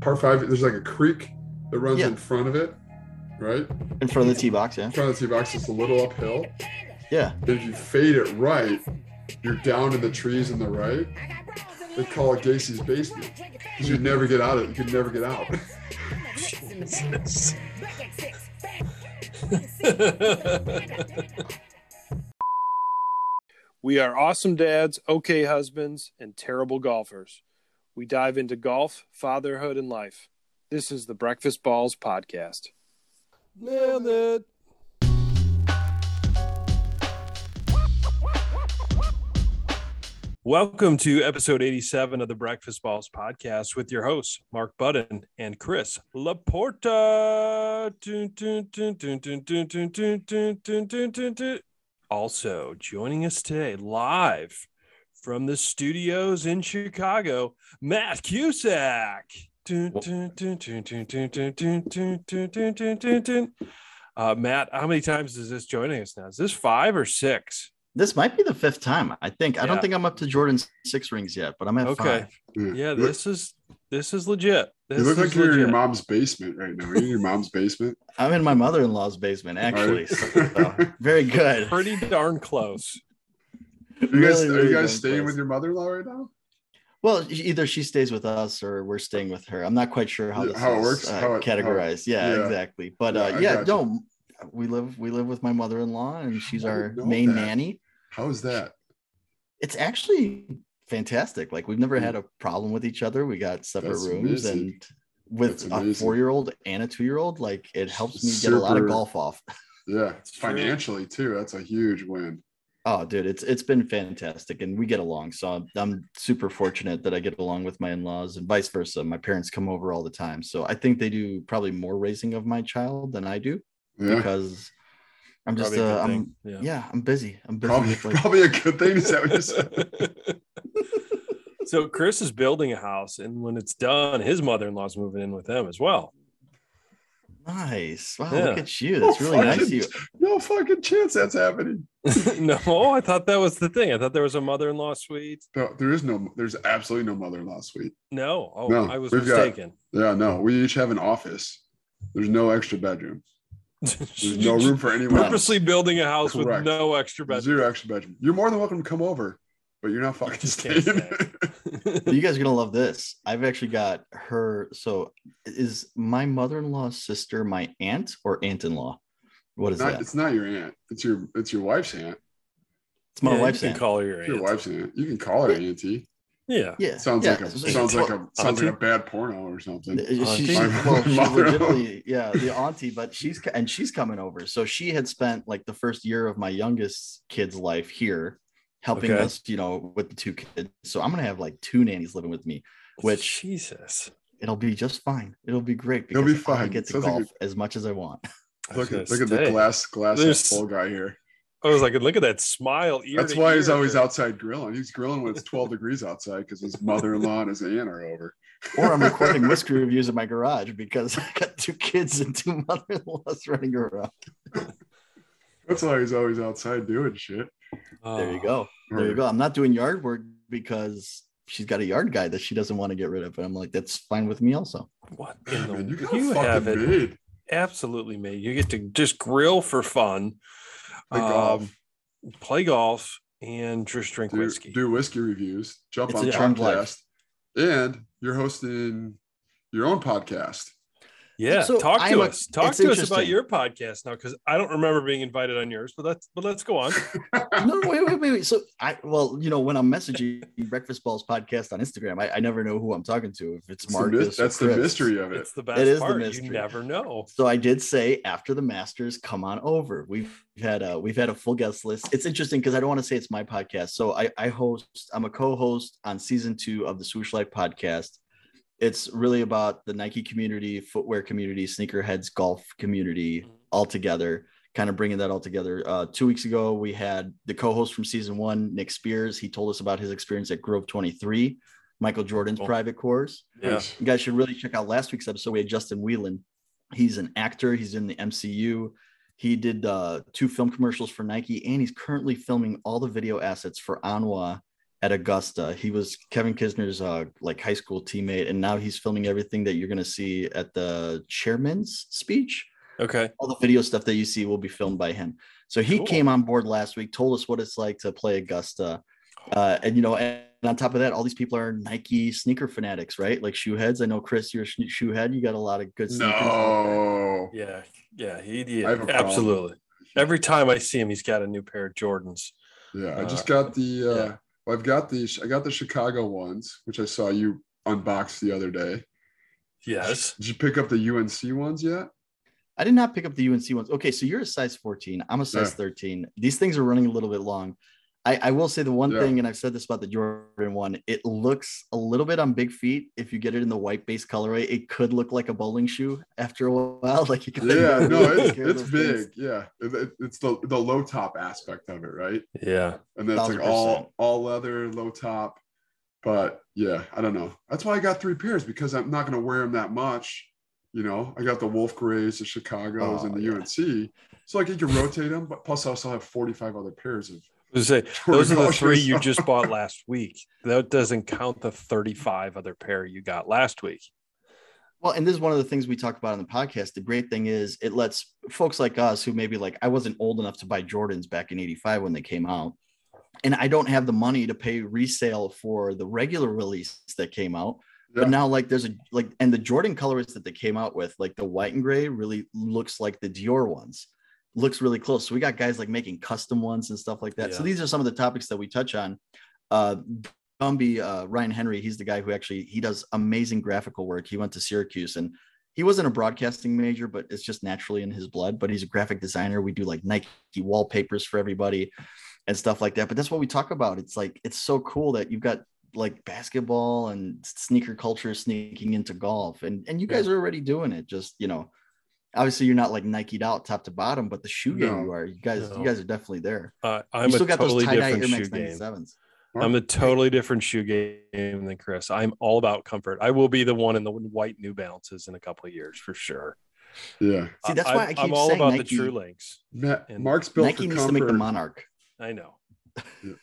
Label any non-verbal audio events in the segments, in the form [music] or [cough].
par five. There's like a creek that runs Yeah. in front of it, right? in front of the tee box. Yeah, In front of the tee box, it's a little uphill. yeah. If you fade it right, you're down in the trees in the right. They call it Gacy's basement because you'd never get out of it. You could never get out. Jesus. [laughs] we are awesome dads, okay husbands, and terrible golfers. We dive into golf, fatherhood, and life. This is the Breakfast Balls Podcast. Nailed it. Welcome to episode 87 of the Breakfast Balls podcast with your hosts, Mark Budden and Chris Laporta. Also joining us today live from the studios in Chicago, Matt Cusack. Uh, Matt, how many times is this joining us now? Is this five or six? This might be the fifth time. I think. I yeah. don't think I'm up to Jordan's six rings yet, but I'm at okay. five. Yeah, this is this is legit. This you look like you're legit. in your mom's basement right now. Are you in your mom's basement? I'm in my mother-in-law's basement, actually. Right. So, very good. Pretty darn close. You guys, Really, are you guys staying close. with your mother-in-law right now? Well, either she stays with us or we're staying with her. I'm not quite sure how Yeah, this how it is, works, uh, how it- how- categorized. yeah, yeah. exactly. But Yeah, uh, yeah, gotcha. no, we live we live with my mother-in-law, and she's I our main that. nanny. How is that? It's actually fantastic. Like we've never had a problem with each other. We got separate That's rooms, amazing. and with a four-year-old and a two-year-old, like it helps me get a lot of golf off. Yeah, financially too. That's a huge win. Oh, dude, it's it's been fantastic, and we get along. So I'm, I'm super fortunate that I get along with my in-laws, and vice versa. My parents come over all the time, so I think they do probably more raising of my child than I do Yeah, because I'm just Probably a uh, I'm. Yeah. yeah, I'm busy. I'm busy probably, with like probably a good thing. Is that what you said? [laughs] so Chris is building a house, and when it's done, his mother-in-law's moving in with him as well. Nice. Wow, Yeah. look at you. That's really nice of you. No fucking chance that's happening. [laughs] [laughs] no, I thought that was the thing. I thought there was a mother-in-law suite. No, there is no. There's absolutely no mother-in-law suite. No, oh, No, I was we've got- mistaken. Yeah, no. We each have an office. There's no extra bedroom. There's no [laughs] room for anyone. else. Purposely building a house with no extra bedroom. Zero extra bedroom. You're more than welcome to come over, but you're not fucking just can't staying. [laughs] you guys are gonna love this. I've actually got her. So is my mother-in-law's sister my aunt or aunt-in-law? What is Not- that? it's not your aunt. It's your it's your wife's aunt. It's my Yeah, wife's you can aunt. call her your It's your wife's aunt. You can call her auntie. Yeah. Yeah, Sounds yeah. like a sounds like a Auntie? sounds like a bad porno or something. Uh, [laughs] she, Auntie? she, My well, she's mother-in-law. legitimately, yeah, the auntie, but she's and she's coming over. So she had spent like the first year of my youngest kid's life here, helping Okay. us, you know, with the two kids. So I'm gonna have like two nannies living with me, which Jesus. it'll be just fine. It'll be great It'll be fine. I fine. get to Sounds like golf as much as I want. [laughs] Look at look at the glass glass half There's- full guy here. I was like, look at that smile. Ear That's to why he's ear. always outside grilling. He's grilling when it's 12 degrees outside because his mother-in-law and his aunt are over. Or I'm recording [laughs] whiskey reviews in my garage because I got two kids and two mother-in-laws running around. That's why he's always outside doing shit. Ah. There you go. There you go. I'm not doing yard work because she's got a yard guy that she doesn't want to get rid of. And I'm like, that's fine with me also. What in the Man, you you fucking have it made. absolutely made. You get to just grill for fun, Play um, golf. play golf, and just drink Do, whiskey. do whiskey reviews. Jump It's on a charmed podcast. And you're hosting your own podcast. Yeah, So talk I'm to a- us. Talk to us about your podcast now, because I don't remember being invited on yours. But let's but let's go on. [laughs] No, wait, wait, wait, wait. So I, well, you know, when I'm messaging [laughs] Breakfast Balls podcast on Instagram, I, I never know who I'm talking to. If it's That's the, Marcus, mys- that's or the mystery of it. It's the best is the part. you never know. So I did say after the Masters, come on over. We've had a we've had a full guest list. It's interesting because I don't want to say it's my podcast. So I, I host. I'm a co-host on season two of the Swoosh Life podcast. It's really about the Nike community, footwear community, sneakerheads, golf community all together. Kind of bringing that all together. Uh, two weeks ago, we had the co-host from season one, Nick Spears. He told us about his experience at Grove 23, Michael Jordan's Cool. private course. Yeah. You guys should really check out last week's episode. We had Justin Whelan. He's an actor. He's in the MCU. He did uh, two film commercials for Nike, and he's currently filming all the video assets for Anwa at Augusta. He was Kevin Kisner's uh, like high school teammate, and now he's filming everything that you're going to see at the chairman's speech. Okay. All the video stuff that you see will be filmed by him. So he Cool. came on board last week, told us what it's like to play Augusta. Uh, and you know, and on top of that, all these people are Nike sneaker fanatics, right? Like shoe heads. I know Chris, you're a sh- shoe head. You got a lot of good sneakers. No. Yeah. Yeah. He did. I have a problem. Absolutely. Every time I see him, he's got a new pair of Jordans. Yeah, I Uh, just got the. Uh, yeah. Well, I've got the. I got the Chicago ones, which I saw you unbox the other day. Yes. Did you pick up the UNC ones yet? I did not pick up the UNC ones. Okay, so you're a size 14. I'm a size Yeah. 13. These things are running a little bit long. I, I will say the one Yeah. thing, and I've said this about the Jordan one, it looks a little bit on big feet. If you get it in the white base colorway, it could look like a bowling shoe after a while. [laughs] Like you could Yeah, no, [laughs] it's, it's big. things. Yeah, It- it- it's the the low top aspect of it, right? Yeah. And then it's like all all leather, low top. But yeah, I don't know. That's why I got three pairs because I'm not going to wear them that much. You know, I got the Wolf Grays, the Chicago's, Oh, and the yeah. UNC. So like you can rotate them, but plus I also have 45 other pairs of. I was gonna say, [laughs] those are the three you just bought [laughs] last week. That doesn't count the 35 other pair you got last week. Well, and this is one of the things we talk about on the podcast. The great thing is it lets folks like us who maybe like I wasn't old enough to buy Jordans back in 85 when they came out. And I don't have the money to pay resale for the regular release that came out. Yeah. But now like there's a like and the Jordan colors that they came out with, like the white and gray, really looks like the Dior ones. Looks really close. So we got guys like making custom ones and stuff like that. So these are some of the topics that we touch on. Uh Gumby, uh, Ryan Henry, he's the guy who actually he does amazing graphical work. He went to Syracuse and he wasn't a broadcasting major, but it's just naturally in his blood. But he's a graphic designer. We do like Nike wallpapers for everybody and stuff like that. But that's what we talk about. It's like it's so cool that you've got like basketball and sneaker culture sneaking into golf, and and you guys are already doing it. Just you know, obviously you're not like Nike'd out top to bottom, but the shoe game you are. You guys, No. you guys are definitely there. Uh, I'm a still got totally those tie dye Air different Max shoe game. 97s. I'm a totally different shoe game than Chris. I'm all about comfort. I will be the one in the white New Balances in a couple of years for sure. Yeah, See, that's why I keep am all about Nike- the True Links. Matt, And Mark's built Nike for needs to make the. Monarch. I know.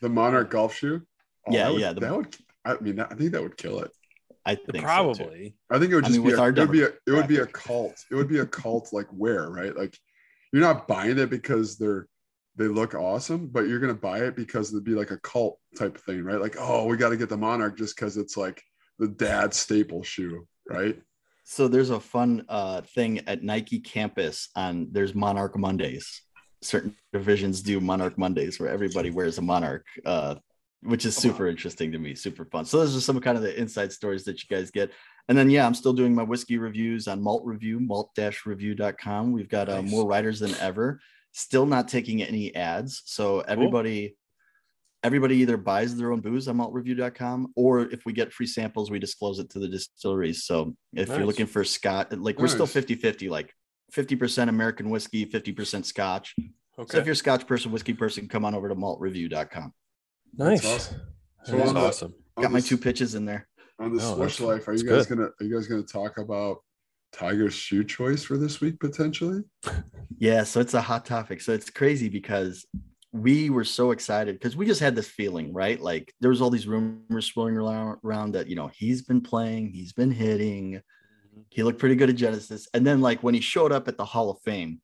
the Monarch golf shoe. [laughs] Yeah, that would, yeah, the- that would. I mean, I think that would kill it. I think so, too. Probably. I think it would I just mean, be a, it would be a, it would be a cult. It would be a cult like where right? Like you're not buying it because they're they look awesome, but you're gonna buy it because it'd be like a cult type of thing, right? Like, oh, we got to get the Monarch just because it's like the dad staple shoe, right? So there's a fun uh, thing at Nike campus on there's Monarch Mondays. Certain divisions do Monarch Mondays where everybody wears a Monarch, uh, which is Come on. super interesting to me, super fun. So those are some kind of the inside stories that you guys get. And then yeah, I'm still doing my whiskey reviews on Malt Review, malt-review.com. We've got uh, Nice. more writers than ever. Still not taking any ads. So everybody everybody either buys their own booze on maltreview.com or if we get free samples, we disclose it to the distilleries. So if Nice. you're looking for Scott, like we're still Nice. 50 50, like 50% American whiskey, 50% Scotch. So if you're a Scotch person, whiskey person, come on over to maltreview.com. nice. That's awesome. That So is on the- awesome. Got my the- two pitches in there. on the No, Swoosh oh, that's- Life. Are you guys good. gonna are you guys gonna talk about Tiger's shoe choice for this week potentially? Yeah, so it's a hot topic. So it's crazy because we were so excited because we just had this feeling, right? Like there was all these rumors swirling around, around that you know he's been playing, he's been hitting, he looked pretty good at Genesis, and then like when he showed up at the Hall of Fame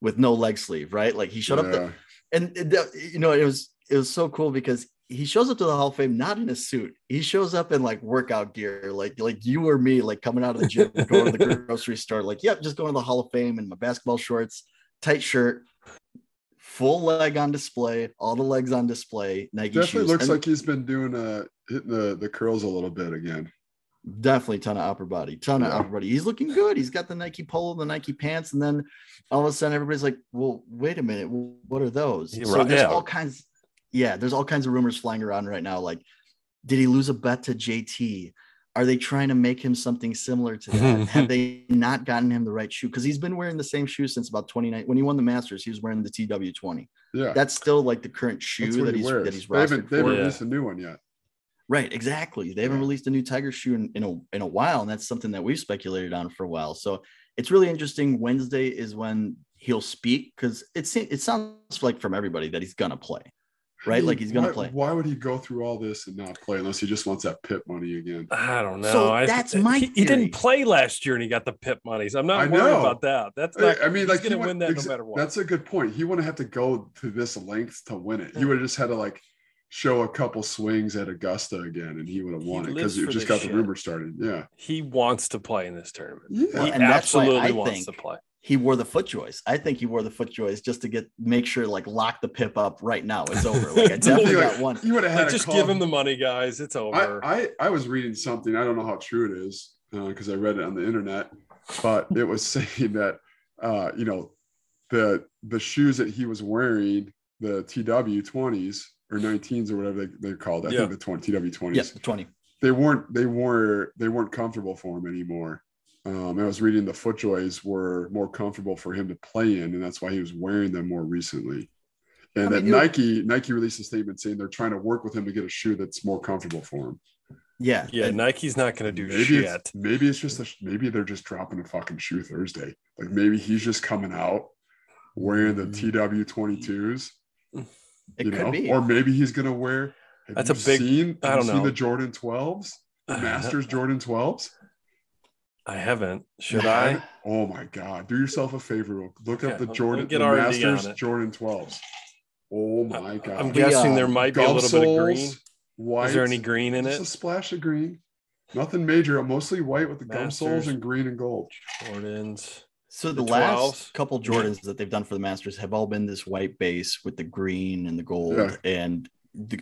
with no leg sleeve, right? Like he showed up, the, and the- you know it was it was so cool because he shows up to the Hall of Fame not in a suit. He shows up in like workout gear, like like you or me, like coming out of the gym, [laughs] going to the grocery store, like yep, just going to the Hall of Fame in my basketball shorts, tight shirt, full leg on display, all the legs on display. Nike Definitely shoes. looks And like he's been doing uh hitting the, the curls a little bit again. definitely ton of upper body, ton of Yeah. upper body. He's looking good. He's got the Nike polo, the Nike pants, and then all of a sudden everybody's like, "Well, wait a minute, what are those?" Yeah, So right, there's yeah. all kinds. Yeah, there's all kinds of rumors flying around right now. Like, did he lose a bet to JT? Are they trying to make him something similar to that? [laughs] Have they not gotten him the right shoe? Because he's been wearing the same shoe since about 29. When he won the Masters, he was wearing the TW20. Yeah. That's still like the current shoe that he he's wears. that he's they haven't, they haven't for. Yeah. released a new one yet. Right, exactly. They haven't Yeah. released a new Tiger shoe in, in a in a while, and that's something that we've speculated on for a while. So it's really interesting. Wednesday is when he'll speak because it se- it sounds like from everybody that he's gonna play. Right? Like he's gonna why, play. Why would he go through all this and not play unless he just wants that pip money again? I don't know. So I- that's my he, he didn't play last year and he got the pip so I'm not I worried know. about that. That's not. I mean, he's like he gonna would- win that ex- no matter what. That's a good point. He wouldn't have to go to this length to win it. He would have just had to like show a couple swings at Augusta again, and he would have He won it because it just this got the rumor started. Yeah, he wants to play in this tournament. yeah. He and absolutely wants think- to play. He wore the FootJoys. I think he wore the FootJoys just to get make sure like lock the pip up right now. It's over. Like I [laughs] definitely Like, got one. You would have had Like, a just call. give him the money, guys. It's over. I, I I was reading something. I don't know how true it is because I read it on the internet, but it was [laughs] saying that uh, you know the the shoes that he was wearing, the TW twenties or 19s or whatever they, they're called. I Yeah. think the 20 TW 20s. Yes, twenty. they weren't they were they weren't comfortable for him anymore. Um, I was reading the FootJoys were more comfortable for him to play in, and that's why he was wearing them more recently. And I that mean, you- Nike Nike released a statement saying they're trying to work with him to get a shoe that's more comfortable for him. Yeah. yeah, and- Nike's not going to do Maybe shit. it's maybe it's just a, maybe they're just dropping a fucking shoe Thursday. Like maybe he's just coming out wearing the TW 22s, it you could know, be. or maybe he's gonna wear. Have That's a you big- Seen, I have you don't seen know. the Jordan 12s, [laughs] Masters Jordan 12s. I haven't. Should You I? Oh my God. Do yourself a favor. Look Okay, up the Jordan, get the Masters. Jordan 12s. Oh my God. I'm We, guessing uh, there might be a Gum little bit of green. soles, White. Is there any green in Just it? a splash of green. Nothing major. Mostly white with the gum soles and green and gold. Jordans. So the, The last couple Jordans that they've done for the Masters have all been this white base with the green and the gold. Yeah. And the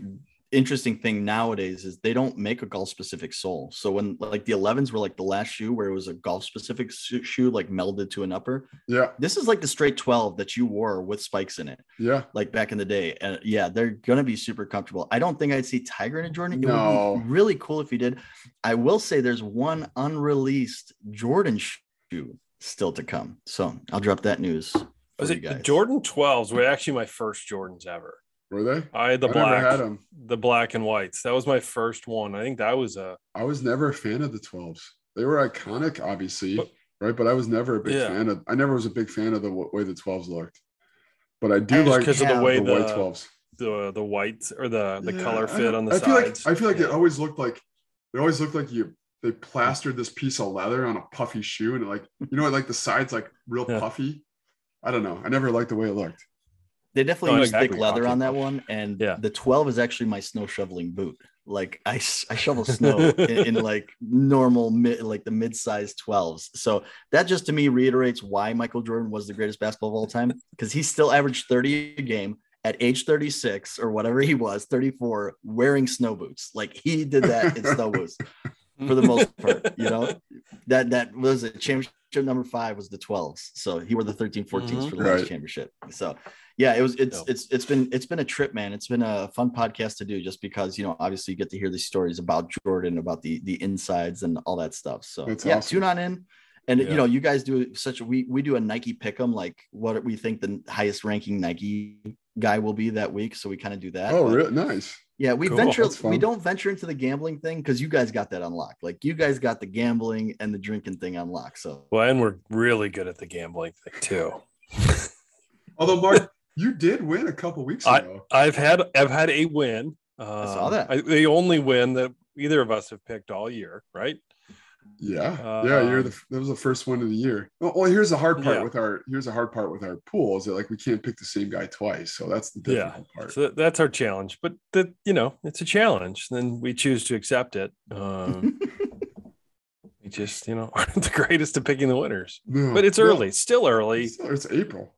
interesting thing nowadays is they don't make a golf specific sole. So when like the 11s were like the last shoe where it was a golf specific shoe like melded to an upper. Yeah. This is like the straight 12 that you wore with spikes in it, Yeah. like back in the day. And yeah, they're gonna be super comfortable. I don't think I'd see Tiger in a Jordan. It No. would be really cool if he did. I will say there's one unreleased Jordan shoe still to come. So I'll drop that news. for Was you it the. Jordan 12s were actually my first Jordans ever. Were they? I had the I black, never had them. the black and whites. That was my first one. I think that was a I was never a fan of the 12s. They were iconic, obviously, But- right? But I was never a big Yeah. fan of. I never was a big fan of the way the 12s looked. But I do Just like because of the way the, the white 12s. the the white or the the Yeah, color fit on the I feel sides. like I feel like Yeah. it always looked like it always looked like you they plastered this piece of leather on a puffy shoe and like you know what like the sides like real Yeah. puffy. I don't know. I never liked the way it looked. They definitely Oh, use exactly thick leather on that one, and Yeah. the 12 is actually my snow shoveling boot. Like I, I shovel [laughs] snow in, in like normal mid, like the mid-sized 12s. So that just to me reiterates why Michael Jordan was the greatest basketball of all time because he still averaged 30 a game at age 36 or whatever he was, 34, wearing snow boots. Like he did that in snow boots [laughs] for the most [laughs] part. You know, that that was it. Championship number five was the 12s. So he wore the 13, 14s Mhm. for the last Right. championship. So yeah, it was it's it's it's been it's been a trip, man. It's been a fun podcast to do just because you know obviously you get to hear these stories about Jordan, about the the insides and all that stuff. So That's yeah, awesome. tune on in. And Yeah. you know, you guys do such a we we do a Nike pick 'em, like what we think the highest ranking Nike guy will be that week. So we kind of do that. Oh, But- really? Nice. Yeah, we Cool, venture we don't venture into the gambling thing because you guys got that unlocked. Like you guys got the gambling and the drinking thing unlocked. So well, and we're really good at the gambling thing too. [laughs] Although Mark, you did win a couple weeks ago. I've had I've had a win. Uh, saw that. I, the only win that either of us have picked all year, right? Yeah, yeah, you're the Um, that was the first one of the year. Well, well, here's the hard part Yeah. with our here's the hard part with our pool is that like we can't pick the same guy twice, so that's the Yeah. part. So that's our challenge. But that you know, it's a challenge. Then we choose to accept it. Um, [laughs] we just you know [laughs] aren't the greatest at picking the winners. No, But it's early. It's still early. It's, it's April.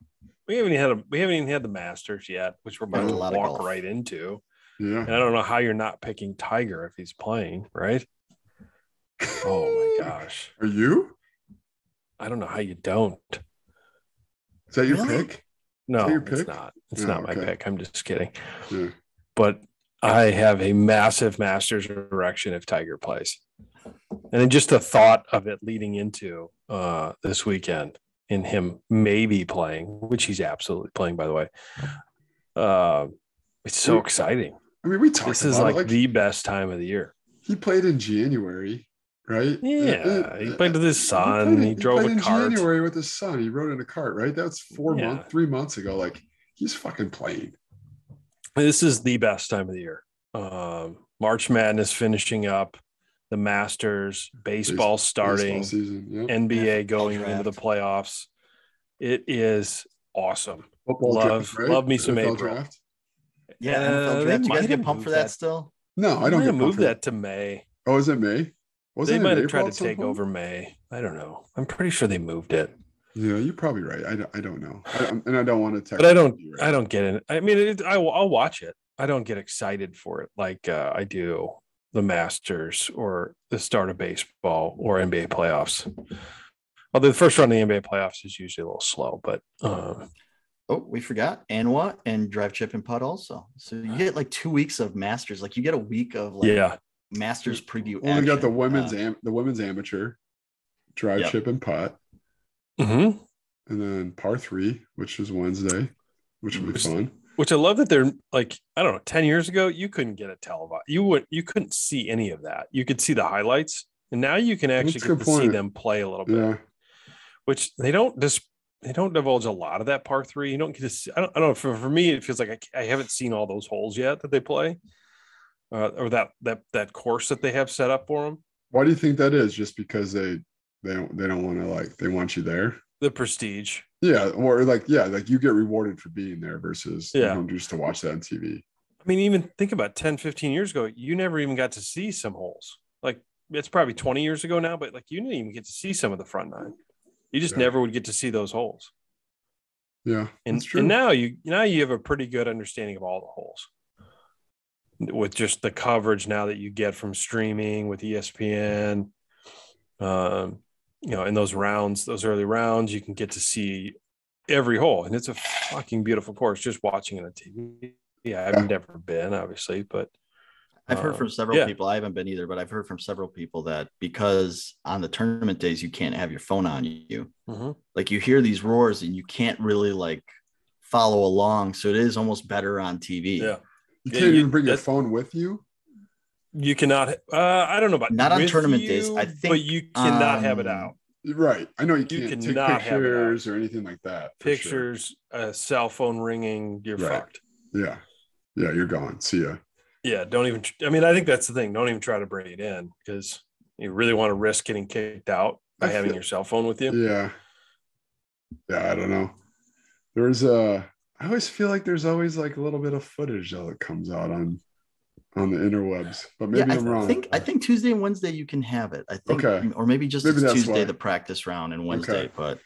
We haven't even had a, we haven't even had the Masters yet, which we're about Yeah, to a lot of walk right into. Yeah. And I don't know how you're not picking Tiger if he's playing, right? Oh my gosh. Are you? I don't know how you don't. Is that your Really? pick? No, your it's not. It's Oh, not my okay. pick. I'm just kidding. Yeah. But I have a massive Masters erection if Tiger plays. And then just the thought of it leading into uh, this weekend in him maybe playing, which he's absolutely playing, by the way. Uh, it's so We- exciting. I mean, we talked This about is like, like the best time of the year. he played in January, right? Yeah, he played with his he son. played- He drove played a in cart. January with his son. He rode in a cart, right? That's four Yeah. months, three months ago. Like he's fucking playing. this is the best time of the year. Um, March Madness finishing up, the Masters, baseball starting, Baseball season. Yeah. NBA Football going into the playoffs. It is awesome. Football love- love me some NFL April. Draft? Yeah, Uh, NFL they draft. You guys get pumped for that, that. still? No, I don't might get have moved that to May. Oh, is it May? Was they might have tried to take point? over May. I don't know. I'm pretty sure they moved it, Yeah, you're probably right. I don't, I don't know, I, I'm- and I don't want to. but I don't. I don't get it. I mean, it, I, will- I'll watch it. I don't get excited for it like uh, I do the Masters or the start of baseball or NBA playoffs. Although the first round of the NBA playoffs is usually a little slow, but um, Oh, we forgot Anwa and Drive Chip and Putt also. So you get like two weeks of Masters. Like you get a week of like yeah, Masters preview. Well, we got the women's Uh, am, the women's amateur, drive Yep. chip and putt, hmm and then par three, which is Wednesday, which will be Which- fun. which I love that they're like I don't know. Ten years ago, you couldn't get a televised. You would you couldn't see any of that. You could see the highlights, and now you can actually get good to see them play a little bit. Yeah, which they don't just they don't divulge a lot of that par three. You don't get to see, I don't, I don't know. For, for me, it feels like I, I haven't seen all those holes yet that they play, uh, or that that that course that they have set up for them. why do you think that is? Just because they they don't they don't want to like they want you there? The prestige. Yeah, or like yeah, like you get rewarded for being there versus Yeah. you just to watch that on TV. I mean, even think about 10, 15 years ago, you never even got to see some holes. Like it's probably 20 years ago now, but like you didn't even get to see some of the front nine. You just Yeah. never would get to see those holes. Yeah, And, and now you now you have a pretty good understanding of all the holes with just the coverage now that you get from streaming with ESPN. Um, you know, in those rounds, those early rounds, you can get to see every hole, and it's a fucking beautiful course. Just watching it on TV. Yeah, I've Yeah. never been, obviously, but I've heard Uh, from several yeah. people. I haven't been either, but I've heard from several people that because on the tournament days you can't have your phone on you. Mhm. Like you hear these roars and you can't really like follow along. So it is almost better on TV. yeah, you can't you- even bring your phone with you. you cannot. Uh, I don't know about Not on with tournament days. you, I but think, you cannot have it um, out. Right. I know you You can't take cannot have it out. pictures or anything like that. for sure. Pictures, a cell phone ringing, you're Right. fucked. Yeah. Yeah, you're gone. See ya. Yeah, don't even. I mean, I think that's the thing. Don't even try to bring it in because you really want to risk getting kicked out by I having feel- your cell phone with you. Yeah. Yeah, I don't know. There's a I always feel like there's always like a little bit of footage that comes out on on the interwebs, but maybe yeah, I'm I wrong. think I think Tuesday and Wednesday you can have it. I think, Okay. or maybe just Maybe Tuesday why. the practice round and Wednesday. Okay. But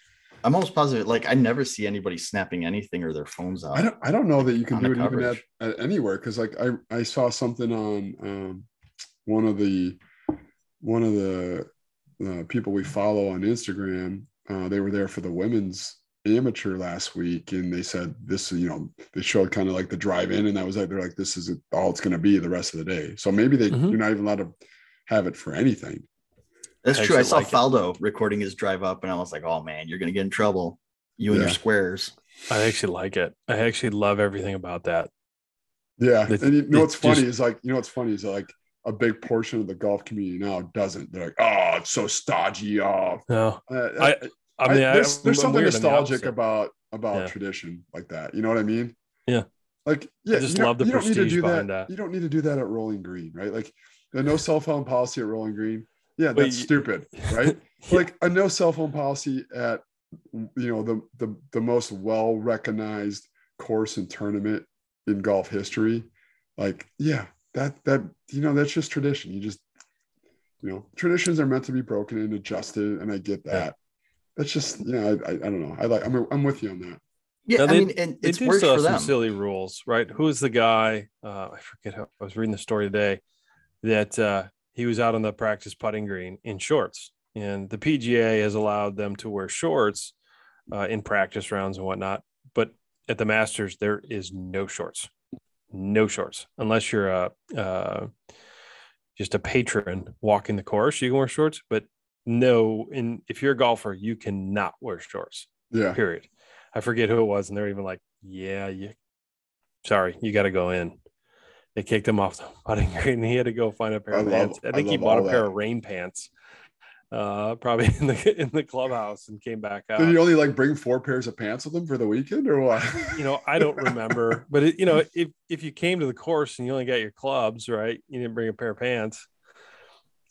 I'm almost positive. Like I never see anybody snapping anything or their phones out. I don't I don't know that you can do it even at, at anywhere because like I I saw something on um one of the one of the uh, people we follow on Instagram. Uh, they were there for the women's amateur last week, and they said this. You know, they showed kind of like the drive in, and that was like they're like this is all it's going to be the rest of the day. So maybe they Mhm. you're not even allowed to have it for anything. That's I true. I saw like it. Faldo recording his drive up, and I was like, "Oh man, you're gonna get in trouble, you and your squares." I actually like it. I actually love everything about that. Yeah, It- and you know what's funny just- is like you know what's funny is like a big portion of the golf community now doesn't. They're like, oh, it's so stodgy. Oh, No, Uh, I- I mean, I, there's, there's something I'm the nostalgic about about Yeah. tradition like that. You know what I mean? Yeah. Like yeah, just you don't- love the you don't need to do behind that. that. You don't need to do that at Rolling Green, right? Like the no [laughs] cell phone policy at Rolling Green. Yeah, that's you- stupid, right? [laughs] Yeah. Like a no cell phone policy at you know the the the most well recognized course and tournament in golf history. Like yeah, that that you know that's just tradition. You just you know traditions are meant to be broken and adjusted, and I get that. That's just you know I, I, I don't know. I like I'm I'm with you on that. Yeah, Now, I they- mean, and They it's do still for have some them. silly rules, right? Who's the guy? Uh, I forget. How, I was reading the story today that uh, he was out on the practice putting green in shorts, and the PGA has allowed them to wear shorts uh, in practice rounds and whatnot. But at the Masters, there is no shorts, no shorts, unless you're a uh, just a patron walking the course. You can wear shorts, but no. And if you're a golfer, you cannot wear shorts Yeah, period. I forget who it was, and they're even like, "Yeah, you, sorry, you got to go in." They kicked him off the [laughs] putting green, and he had to go find a pair I of love- pants. I I think he bought a pair that. of rain pants uh, probably [laughs] in the in the clubhouse and came back out. Did you only like bring four pairs of pants with them for the weekend or what? you know, I don't remember, but it, you know, if if you came to the course and you only got your clubs, right? You didn't bring a pair of pants.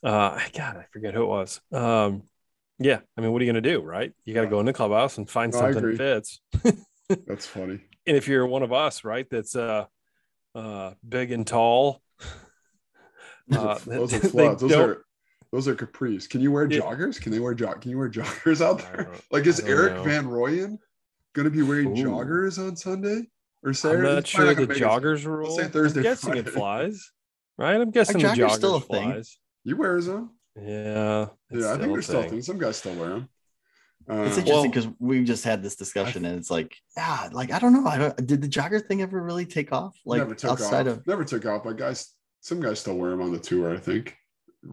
Uh, [sighs] God, I forget who it was. Um, yeah, I mean, what are you going to do, right? You got to go in the clubhouse and find No, something that fits. [laughs] That's funny. And if you're one of us, right, that's uh, uh, big and tall, uh, [laughs] those are [laughs] they floods. Those are those are capris. Can you wear Yeah. joggers? Can they wear jog? Can you wear joggers out there? Like, is Erik know. Van Rooyen going to be wearing Ooh. joggers on Sunday or Saturday? I'm not He's sure probably the not gonna make it. joggers rule. say Thursday, I'm guessing it flies, right? I'm guessing the joggers joggers still a thing? Flies. He wears them. Yeah, Yeah, I think still a there's still thing. things. Some guys still wear them. It's Uh, interesting well- because we just had this discussion, and it's like, yeah, like I don't know. I don't. Did the jogger thing ever really take off? Like never took outside off. of Never took off. But guys, some guys still wear them on the tour. I think.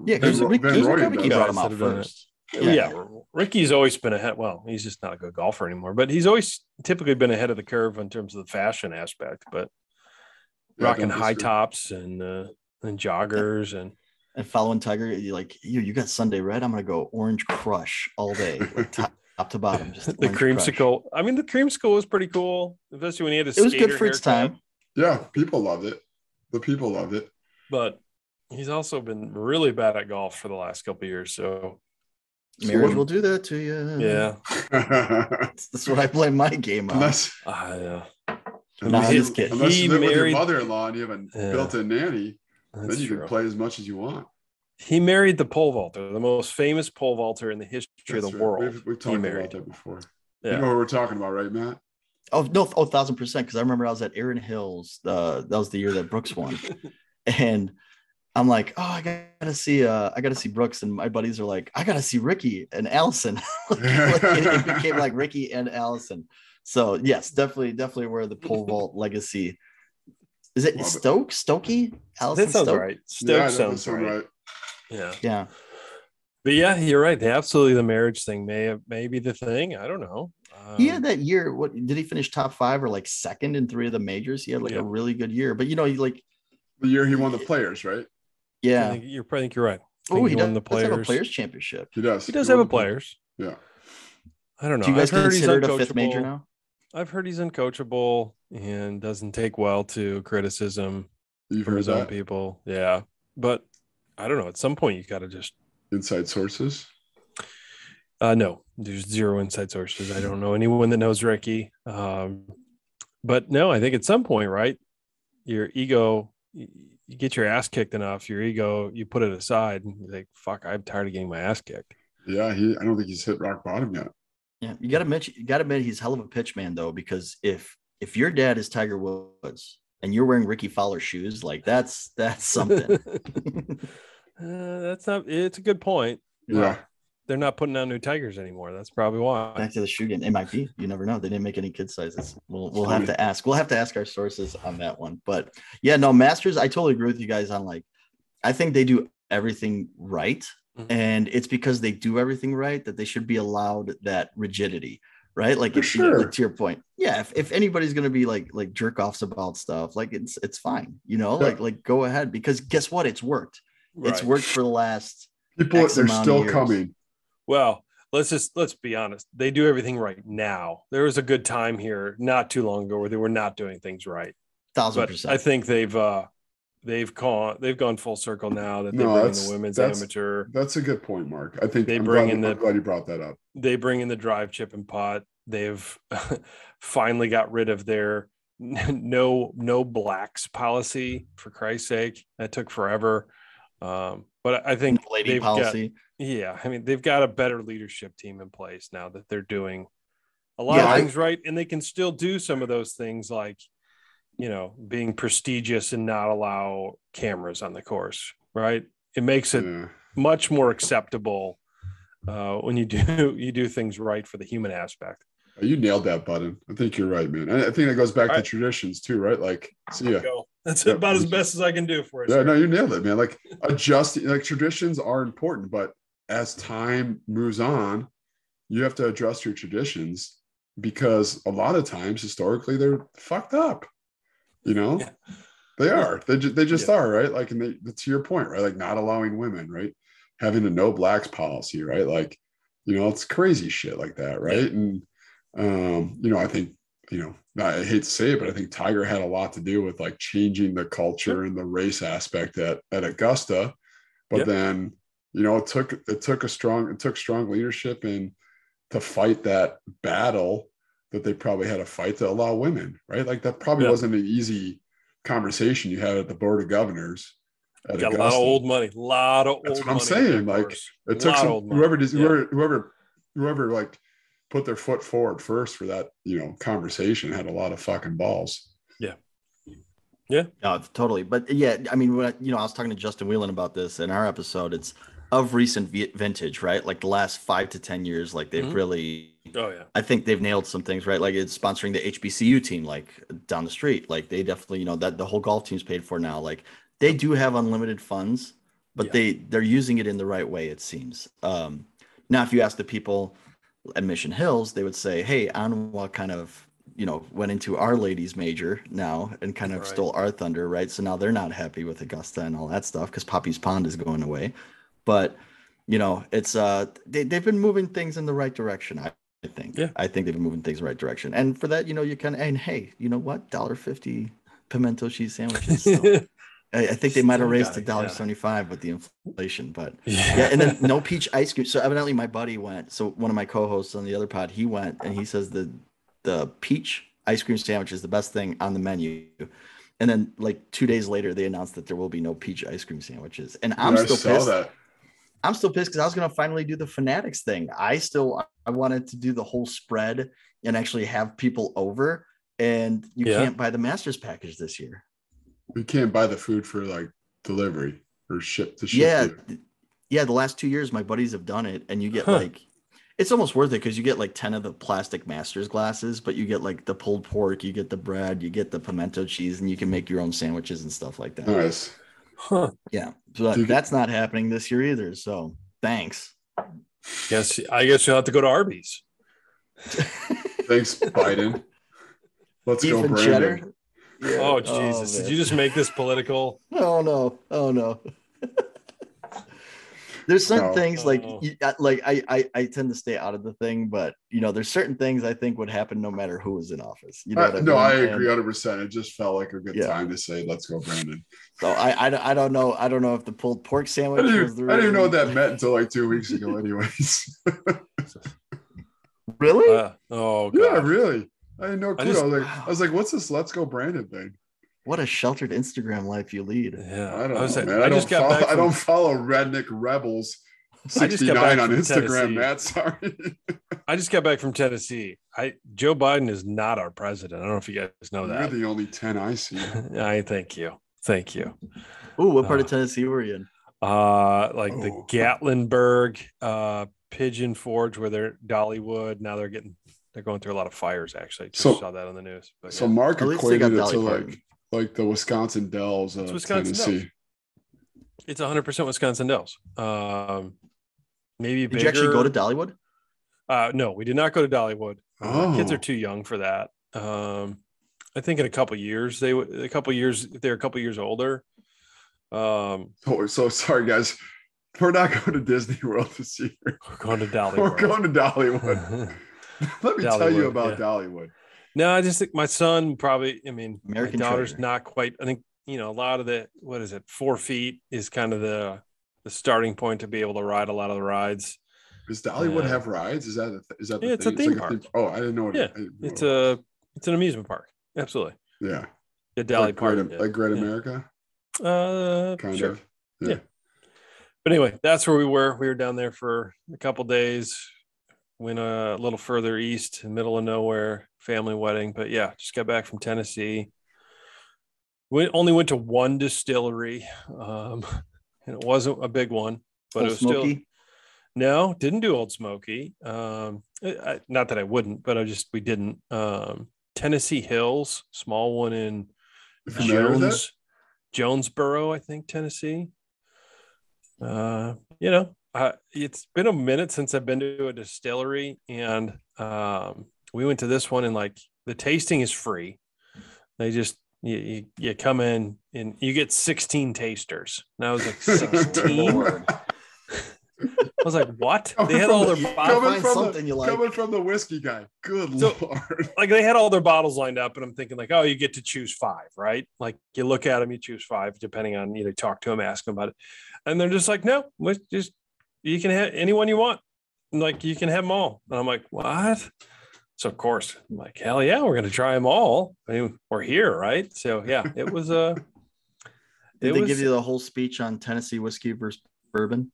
yeah, because Rickie, Rickie brought him out Guys that have done it. first. Yeah. Yeah. Rickie's always been ahead. Well, he's just not a good golfer anymore, but he's always typically been ahead of the curve in terms of the fashion aspect. But Yeah, rocking high disagree. tops and uh, and joggers and And following Tiger, you're like you. You got Sunday red. I'm gonna go orange crush all day, like [laughs] top, top to bottom. Just the orange crush. creamsicle. I mean, the creamsicle was pretty cool, especially when he had a It was good skater for its haircut. time. Yeah, people loved it. The people loved it. But he's also been really bad at golf for the last couple of years. So Marriage will do that to you. yeah, [laughs] that's, that's what I blame my game on. unless I, uh, unless, I'm you, just kidding. unless you live with your mother-in-law and you have a Yeah. built-in nanny, that's then you true. can play as much as you want. He married the pole vaulter, the most famous pole vaulter in the history That's of the right. world. We've, we've talked about that before. Yeah. You know what we're talking about, right, Matt? Oh no, oh thousand percent. Because I remember I was at Erin Hills. Uh, that was the year that Brooks won, [laughs] and I'm like, oh, I gotta see. Uh, I gotta see Brooks, and my buddies are like, I gotta see Rickie and Allison. [laughs] Like, it, it became like Rickie and Allison. So yes, definitely, definitely where the pole vault legacy. Is it Love it. Stoke? Stokey? Allison That sounds Stoke? right. Stoke yeah, that sounds sound right. Yeah. Yeah. But yeah, you're right. Absolutely, the marriage thing may have, may be the thing. I don't know. Um, He had that year. What did he finish top five or like second in three of the majors? He had like Yeah. a really good year. But you know, he like, The year he won the players, right? I yeah. think you're. I think you're right. Oh, think he won does, does have a players championship. He does. He does won have a the players. Yeah. I don't know. Do you guys I've heard he's consider it a fifth major now? I've heard he's uncoachable and doesn't take well to criticism You've from heard his own that? people. Yeah, but I don't know. At some point, you got to just. Inside sources. Uh, no, there's zero inside sources. I don't know anyone that knows Rickie. Um, but no, I think at some point, right, your ego, you, you get your ass kicked enough, your ego, you put it aside and you're like, fuck, I'm tired of getting my ass kicked. Yeah, he. I don't think he's hit rock bottom yet. Yeah, you got to mention, you got to admit he's hell of a pitch man though, because if if your dad is Tiger Woods and you're wearing Rickie Fowler shoes, like that's that's something. [laughs] Uh, that's not, it's a good point. Yeah. They're not putting out new Tigers anymore. That's probably why. Back to the shoe game, it might be. You never know. They didn't make any kid sizes. We'll we'll have to ask. We'll have to ask our sources on that one. But yeah, no, Masters. I totally agree with you guys on like. I think they do everything right, Mhm. and it's because they do everything right that they should be allowed that rigidity, right? Like, For if, you know, like, to your point, yeah. If, if anybody's gonna be like like jerk offs about stuff, like it's it's fine, you know, Yeah. like like go ahead because guess what? It's worked. It's worked for the last. People, X they're still coming. Well, let's just let's be honest. They do everything right now. There was a good time here not too long ago where they were not doing things right. Thousand But percent. I think they've uh they've gone they've gone full circle now that they No, bring in the women's that's- amateur. That's a good point, Mark. I think They I'm bring glad, in I'm the- glad you brought that up. They bring in the drive chip and putt. They've [laughs] finally got rid of their [laughs] no no blacks policy for Christ's sake. That took forever. Um, but I think lady they've got- policy. Yeah, I mean they've got a better leadership team in place now that they're doing a lot Yeah, of I- things right, and they can still do some of those things like, you know, being prestigious and not allow cameras on the course. Right? It makes it Yeah. much more acceptable uh, when you do [laughs] you do things right for the human aspect. You nailed that button. I think you're right, man. I think that goes back All to right. traditions too, right? Like, see ya. That's about as best as I can do for it. Yeah, sir. no, you nailed it, man. Like adjusting, like traditions are important, but as time moves on, you have to adjust your traditions because a lot of times historically they're fucked up. You know, Yeah. they are. They just they just Yeah. are, right? Like, and they to your point, right? Like not allowing women, right? having a no blacks policy, right? Like, you know, it's crazy shit like that, right? And um, you know, I think, you know, I hate to say it, but I think Tiger had a lot to do with like changing the culture and the race aspect at at Augusta. But then, you know, it took it took a strong it took strong leadership and to fight that battle that they probably had a fight to allow women, right? Like that probably Yeah. wasn't an easy conversation you had at the board of governors. at Got a lot of old money. A lot of That's old what I'm saying, like, course. It took some, old money. whoever does Yeah. whoever whoever whoever like put their foot forward first for that you know conversation had a lot of fucking balls. Yeah, Yeah. No, totally. But yeah, I mean, when I, you know, I was talking to Justin Whelan about this in our episode. It's of recent vintage, right? Like the last five to ten years, like they've Mhm. really. Oh yeah. I think they've nailed some things, right? Like it's sponsoring the HBCU team, like down the street. Like they definitely, you know, that the whole golf team's paid for now. Like they do have unlimited funds, but Yeah. they they're using it in the right way. It seems. Um, now, if you ask the people at Mission Hills, they would say, "Hey, Anwa kind of." You know, went into our ladies major now and kind of Right. stole our thunder, right? So now they're not happy with Augusta and all that stuff because Poppie's Pond is going away. But you know, it's uh they, they've been moving things in the right direction. I, I think. Yeah. I think they've been moving things in the right direction. And for that, you know, you can and hey, you know what? Dollar fifty pimento cheese sandwiches. So [laughs] I, I think they might have raised to dollar yeah. seventy five with the inflation, but [laughs] yeah. yeah, and then no peach ice cream. So evidently my buddy went. So one of my co-hosts on the other pod, he went and he says the the peach ice cream sandwich is the best thing on the menu. And then like two days later, they announced that there will be no peach ice cream sandwiches. And I'm Yeah, I still saw pissed. that. I'm still pissed because I was gonna finally do the fanatics thing. I still I wanted to do the whole spread and actually have people over. And you Yeah. can't buy the masters package this year. You can't buy the food for like delivery or ship to ship. yeah you. yeah the last two years my buddies have done it and you get Huh. like it's almost worth it because you get like 10 of the plastic masters glasses but you get like the pulled pork you get the bread you get the pimento cheese and you can make your own sandwiches and stuff like that Nice. Huh. yeah so Do you- that's not happening this year either so thanks Guess I guess you'll have to go to Arby's. [laughs] Thanks, Biden. Let's beef go, and Brandon. cheddar oh, Yeah. Oh Jesus! Did you just make this political? Oh no! Oh no! [laughs] there's certain No. things like you, uh, like I, I I tend to stay out of the thing, but you know, there's certain things I think would happen no matter who was in office. You know, I- what I no, mean? I agree 100. percent It just felt like a good Yeah. time to say, "Let's go, Brandon." So I, I I don't know I don't know if the pulled pork I sandwich didn't, was the even, I didn't even know what that meant until like two weeks ago. Anyways, [laughs] really. Uh, oh yeah, really. I had no know. I Clue. I, was like, [sighs] I was like, "What's this? Let's go, Brandon thing." What a sheltered Instagram life you lead. Yeah, I don't was know, at- man. I, I don't just got follow. back I don't follow redneck rebels. I just got 69 on Instagram, Tennessee. Matt. [laughs] Sorry. I just got back from Tennessee. I Joe Biden is not our president. I don't know if you guys know that. You're the only 10 I see. [laughs] I thank you, thank you. Ooh, what part Uh, of Tennessee were you in? Uh, like the Oh. Gatlinburg, uh, Pigeon Forge, where they're Dollywood. Now they're getting they're going through a lot of fires. Actually, just So- saw that on the news. But So yeah. Mark At least they got equated it to Parton. like like the Wisconsin Dells of It's Wisconsin Tennessee. it's 100 percent Wisconsin Dells. Um, maybe Did you actually go to Dollywood? Uh, no, we did not go to Dollywood. Uh, Kids Oh. are too young for that. Um, I think in a couple years they would. A couple years, if they're a couple years older. Um, Oh, so sorry, guys. We're not going to Disney World this year. we're going to [laughs] Dollywood. We're going to Dollywood. [laughs] Let me tell you about yeah. Dollywood. No, I just think my son probably. I mean, American my daughter's treasure. not quite. I think you know a lot of the what is it? Four feet is kind of the the starting point to be able to ride a lot of the rides. Does Dollywood Yeah. have rides? Is that a, is that the Yeah, it's a theme like Oh, I didn't know. What Yeah, it, didn't know It's what it a it's an amusement park. Absolutely, yeah. the Dolly like Great, like Great yeah. America, Uh, kind sure. of. But anyway, that's where we were. We were down there for a couple days. Went a little further east, middle of nowhere, family wedding. But yeah, just got back from Tennessee. We only went to one distillery, um, [laughs] and it wasn't a big one, but Old it was still no, didn't do Old Smoky. Um, I, not that I wouldn't, but I just we didn't. Um, Tennessee Hills, small one in You familiar with that? Jones, Jonesborough, I think, Tennessee. Uh, you know, uh, it's been a minute since I've been to a distillery, and um, we went to this one, and like the tasting is free. They just you, you, you come in and you get 16 tasters. And I was like [laughs] 16. [laughs] I was like, what? Coming They had all the- their I'll bottles, coming from something the, you like. coming from the whiskey guy. Good So- lord. [laughs] like they had all their bottles lined up, and I'm thinking like, oh, you get to choose five, right? Like you look at them, you choose five, depending on either talk to them, ask them about it, and they're just like, no, just you can have anyone you want, like you can have them all. And I'm like, what? So of course, I'm like, hell yeah, we're gonna try them all. I mean, we're here, right? So yeah, it was uh, Did they was- give you the whole speech on Tennessee whiskey versus bourbon?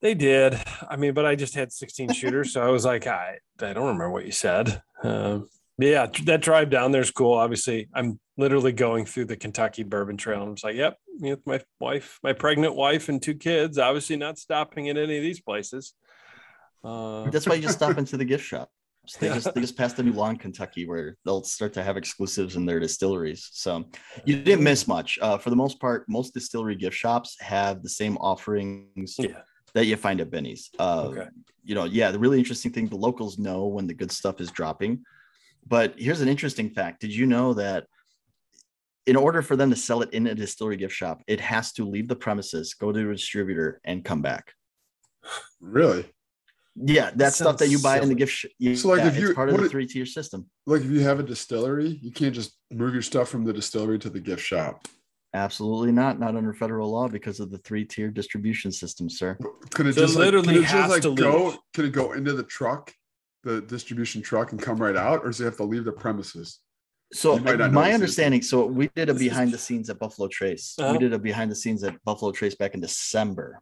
They did. I mean, but I just had 16 shooters, so I was like, I, I don't remember what you said. Um, yeah, that drive down there's cool. Obviously, I'm literally going through the Kentucky Bourbon Trail. And I'm just like, yep, me with my wife, my pregnant wife, and two kids. Obviously, not stopping in any of these places. Uh, That's why you just stop into the gift shop. They Yeah. just they just passed a new law in Kentucky where they'll start to have exclusives in their distilleries. So you didn't miss much. Uh, for the most part, most distillery gift shops have the same offerings yeah. that you find at Binny's. Uh, Okay. You know, yeah, the really interesting thing, the locals know when the good stuff is dropping. But here's an interesting fact. Did you know that in order for them to sell it in a distillery gift shop, it has to leave the premises, go to a distributor, and come back? Really? Yeah, that stuff that you sounds buy in the gift shop. Yeah, So, like, if it's you- part of the three tier system. Like if you have a distillery, you can't just move your stuff from the distillery to the gift shop. Absolutely not. Not under federal law because of the three tier distribution system, sir. Could it So it just like, literally could it just like to go? leave. Could it go into the truck, the distribution truck, and come right out, or does it have to leave the premises? So You might my this, understanding, so we did a This is- behind the scenes at Buffalo Trace. Uh-huh. We did a behind the scenes at Buffalo Trace back in December.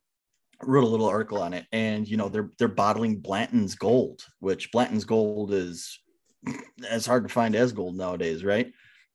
Wrote a little article on it, and you know they're they're bottling Blanton's Gold, which Blanton's Gold is as hard to find as gold nowadays, right?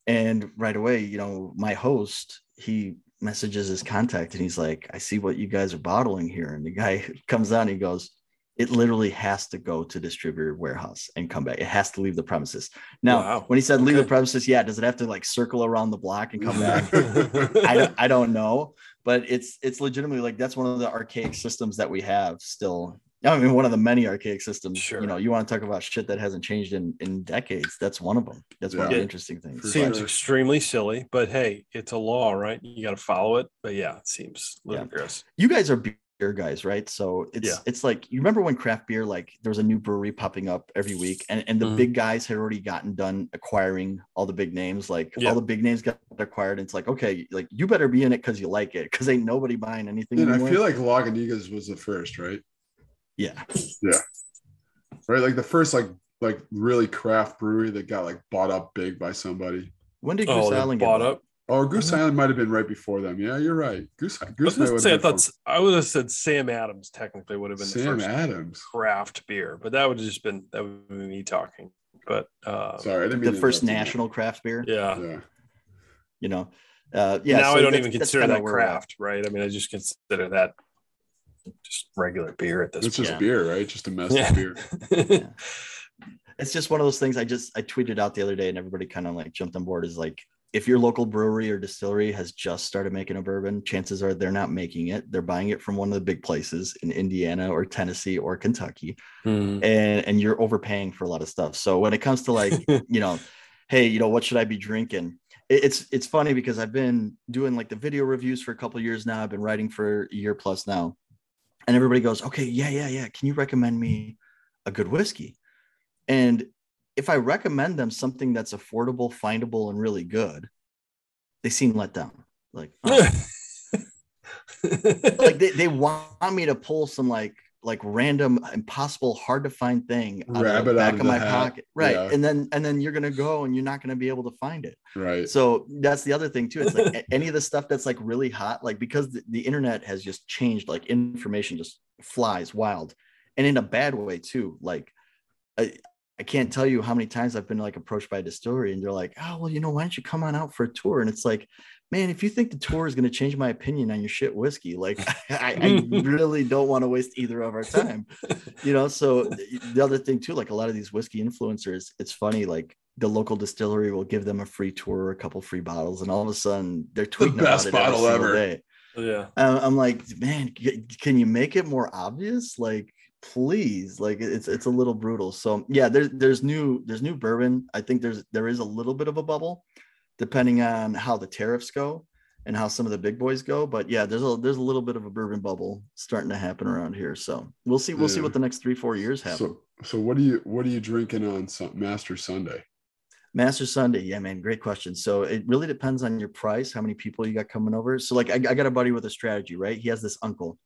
And right away, you know, my host he messages his contact, and he's like, "I see what you guys are bottling here," and the guy [laughs] comes on, and he goes. It literally has to go to distributor warehouse and come back. It has to leave the premises. Now, Wow. when he said leave the premises, yeah, does it have to like circle around the block and come [laughs] back? I don't, I don't know, but it's it's legitimately like that's one of the archaic systems that we have still. I mean, one of the many archaic systems. Sure. You know, you want to talk about shit that hasn't changed in in decades. That's one of them. That's one of the interesting things. For seems sure. extremely silly, but hey, it's a law, right? You got to follow it. But yeah, it seems Yeah. ludicrous. You guys are beer guys, right? So it's Yeah. it's like you remember when craft beer like there was a new brewery popping up every week, and and the Mhm. big guys had already gotten done acquiring all the big names. Like Yeah. all the big names got acquired. And it's like okay, like you better be in it because you like it, because ain't nobody buying anything. And I feel like Lagunitas was the first, right? yeah. Yeah, right, like the first like like really craft brewery that got like bought up big by somebody. When did Oh, Goose they Island get bought bought? up. Or Goose Mhm. Island might have been right before them. Yeah, you're right. Goose I was Goose Island say I would have thought I would have said Sam Adams technically would have been the Sam first Adams. craft beer, but that would have just been that would be me talking. But uh, Sorry, I didn't mean The first interrupt you. national craft beer. yeah. Yeah. You know. Uh, yeah. now so I don't even consider that where we're at. craft, right? I mean, I just consider that just regular beer at this point. It's point. just beer, right? Just domestic Yeah. Of beer. [laughs] It's just one of those things. I just I tweeted out the other day, and everybody kind of like jumped on board. Is like if your local brewery or distillery has just started making a bourbon, chances are they're not making it. They're buying it from one of the big places in Indiana or Tennessee or Kentucky, Mhm. and and you're overpaying for a lot of stuff. So when it comes to like [laughs] you know, hey, you know, what should I be drinking? It- It's it's funny because I've been doing like the video reviews for a couple of years now. I've been writing for a year plus now, and everybody goes, okay, yeah, yeah, yeah. Can you recommend me a good whiskey? And if I recommend them something that's affordable, findable, and really good, they seem let down. Like, [laughs] oh, like they, they want me to pull some like like random impossible hard to find thing out of the back of, of my hat. pocket right Yeah. and then and then you're gonna go and you're not gonna be able to find it Right. so that's the other thing too it's like any of the stuff that's like really hot like because the, the internet has just changed like information just flies wild and in a bad way too like I, I can't tell you how many times I've been like approached by a distillery and they're like, oh, well, you know, why don't you come on out for a tour? And it's like, man, if you think the tour is going to change my opinion on your shit whiskey, like [laughs] I, I [laughs] really don't want to waste either of our time, [laughs] you know? So the other thing too, like a lot of these whiskey influencers, it's funny, like the local distillery will give them a free tour, a couple free bottles, and all of a sudden they're tweeting best about it every bottle ever. day. yeah. I'm like, man, can you make it more obvious? Like, please, like it's it's a little brutal. So yeah, there's there's new there's new bourbon. I think there's there is a little bit of a bubble, depending on how the tariffs go. and how some of the big boys go. But yeah, there's a there's a little bit of a bourbon bubble starting to happen around here. So we'll see we'll see what the next three four years happen. So so what do you what are you drinking on Master Sunday? Master Sunday, yeah, man, great question. So it really depends on your price, how many people you got coming over. So like I, I got a buddy with a strategy, right? He has this uncle.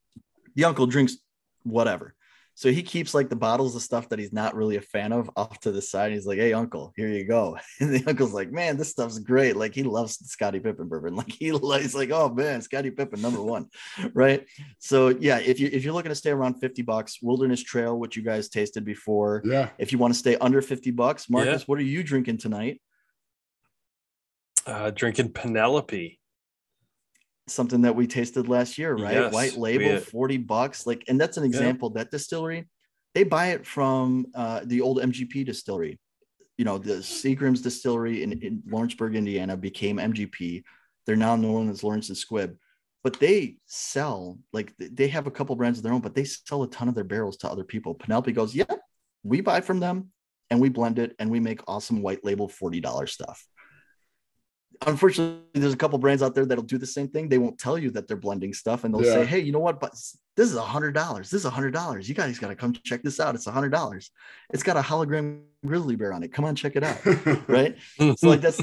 The uncle drinks whatever. So he keeps like the bottles of stuff that he's not really a fan of off to the side. He's like, "Hey, uncle, here you go." [laughs] And the uncle's like, "Man, this stuff's great." Like he loves Scottie Pippen bourbon. [laughs] Like he li- he's like, "Oh man, Scottie Pippen number one," [laughs] right? So yeah, if you if you're looking to stay around fifty bucks, Wilderness Trail, which you guys tasted before, Yeah. if you want to stay under 50 bucks, Marcus, what are you drinking tonight? Uh, drinking Penelope. Something that we tasted last year, right? Yes, White label, 40 bucks. Like, and that's an example that distillery, they buy it from uh, the old MGP distillery. You know, the Seagram's distillery in, in Lawrenceburg, Indiana became MGP. They're now known as Lawrence and Squibb, but they sell like they have a couple brands of their own, but they sell a ton of their barrels to other people. Penelope goes, Yeah, we buy from them and we blend it and we make awesome white label $40 stuff. Unfortunately, there's a couple brands out there that'll do the same thing. They won't tell you that they're blending stuff and they'll Yeah. say, Hey, you know what? But this is a hundred dollars. This is a hundred dollars. You guys got to come check this out. It's a hundred dollars. It's got a hologram grizzly bear on it. Come on, check it out. [laughs] right. [laughs] So like that's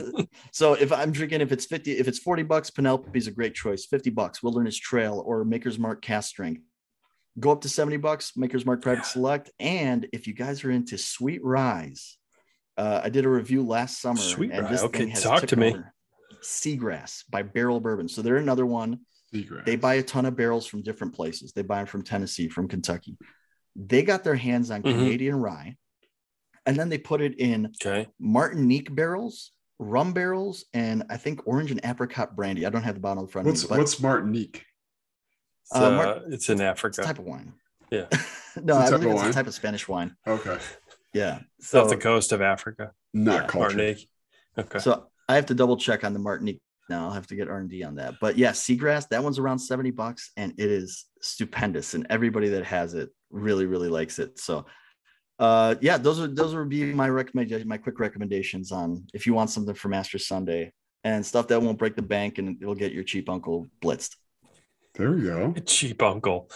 so if I'm drinking, if it's 50, if it's 40 bucks, Penelope's a great choice. 50 bucks, Wilderness Trail or Maker's Mark cask strength. Go up to 70 bucks, Maker's Mark Private Select. And if you guys are into sweet rise, uh, I did a review last summer. Sweet and Rye, this okay, thing has talk to taken me. Seagrass by Barrell Bourbon. So they're another one. Seagrass. They buy a ton of barrels from different places. They buy them from Tennessee, from Kentucky. They got their hands on Mhm. Canadian rye, and then they put it in okay. Martinique barrels, rum barrels, and I think orange and apricot brandy. I don't have the bottle in front What's of me, what's Martinique? It's, Uh, uh, it's in it's Africa. a type of wine. Yeah. [laughs] no, It's I a type believe of it's a type of Spanish wine. Okay. Yeah. It's So, off the coast of Africa. Not Yeah. Martinique. Okay. so I have to double check on the Martinique now. I'll have to get R and D on that. But yeah, seagrass, that one's around 70 bucks and it is stupendous. And everybody that has it really, really likes it. So uh yeah, those are those would be my recommendation, my quick recommendations on if you want something for Master Sunday and stuff that won't break the bank and it'll get your cheap uncle blitzed. There we go. [laughs] Cheap uncle.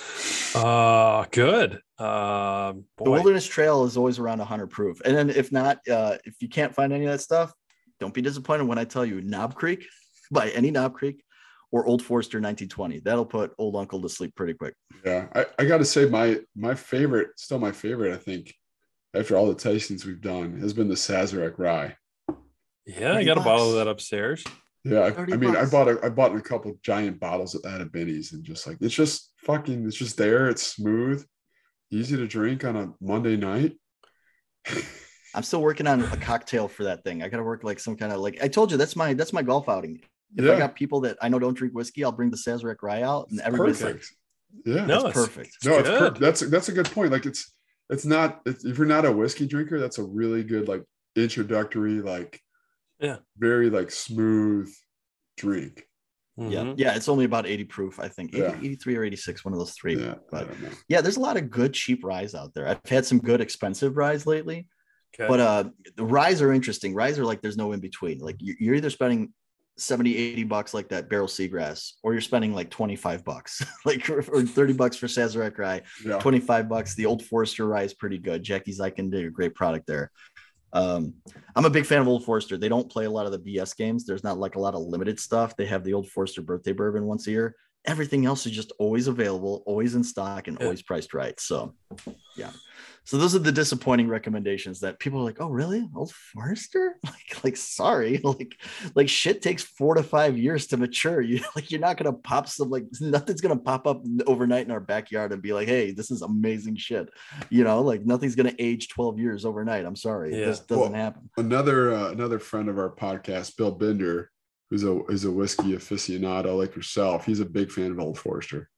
Uh good. Um The. Wilderness Trail is always around 100 proof. And then if not, uh, if you can't find any of that stuff, don't be disappointed when I tell you Knob Creek [laughs] by any Knob Creek or Old Forester 1920. That'll put old uncle to sleep pretty quick. Yeah. I, I gotta say my my favorite, still my favorite, I think, after all the tastings we've done, has been the Sazerac rye. yeah, I 30 got a bottle of that upstairs. Yeah, I, I mean, bucks. I bought a, I bought a couple giant bottles at that at Binny's, and just like it's just fucking, it's just there. It's smooth, easy to drink on a Monday night. [laughs] I'm still working on a cocktail for that thing. I got to work like some kind of like I told you that's my that's my golf outing. If I got people that I know don't drink whiskey, I'll bring the Sazerac rye out and everybody's like, perfect. yeah, No, that's it's perfect. no, it's per- that's that's a good point. Like it's it's not it's, if you're not a whiskey drinker, that's a really good like introductory, like Yeah. very like smooth drink. Yeah. Mhm. Yeah. It's only about 80 proof, I think. 80, Yeah. 83 or 86, one of those three. Yeah, but yeah, there's a lot of good cheap ryes out there. I've had some good expensive ryes lately. Okay. but uh the ryes are interesting. Ryes are like there's no in between. Like you- you're either spending 70 80 bucks like that Barrell seagrass or you're spending like 25 bucks [laughs] like or, or 30 bucks for sazerac rye Yeah, 25 bucks the old forester rye is pretty good. Jackie Zykan do a great product there. Um i'm a big fan of old forester. They don't play a lot of the bs games. There's not like a lot of limited stuff. They have the old forester birthday bourbon once a year everything else is just always available always in stock and Yeah. always priced right so yeah so those are the disappointing recommendations that people are like, oh really? Old Forester? [laughs] Like, like sorry, [laughs] like, like shit takes four to five years to mature. You [laughs] like you're not gonna pop some like nothing's gonna pop up overnight in our backyard and be like, hey, this is amazing shit. You know, like nothing's gonna age 12 years overnight. I'm sorry. Yeah. This doesn't Well, happen. another uh, another friend of our podcast, Bill Binder, who's a who's a whiskey aficionado like yourself. He's a big fan of Old Forester.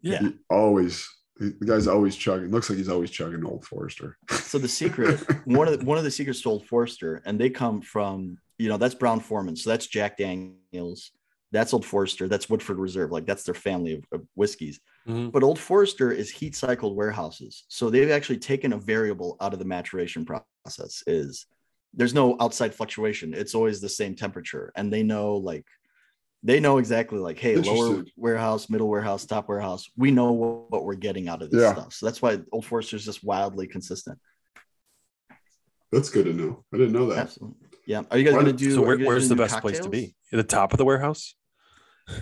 Yeah. He always the guy's always chugging. Looks like he's always chugging Old Forester. So the secret, [laughs] one of the, one of the secrets to Old Forester, and they come from, you know, that's Brown-Forman. So that's Jack Daniels, that's Old Forester, that's Woodford Reserve. Like that's their family of, of whiskeys. Mhm. But Old Forester is heat cycled warehouses. So they've actually taken a variable out of the maturation process is there's no outside fluctuation. It's always the same temperature. And they know like They know exactly like, hey, lower warehouse, middle warehouse, top warehouse. We know what, what we're getting out of this Yeah. stuff. So that's why Old Forester is just wildly consistent. That's good to know. I didn't know that. Absolutely. Yeah. Are you guys gonna do? so where, where's the gonna do best place to be? At the top of the warehouse?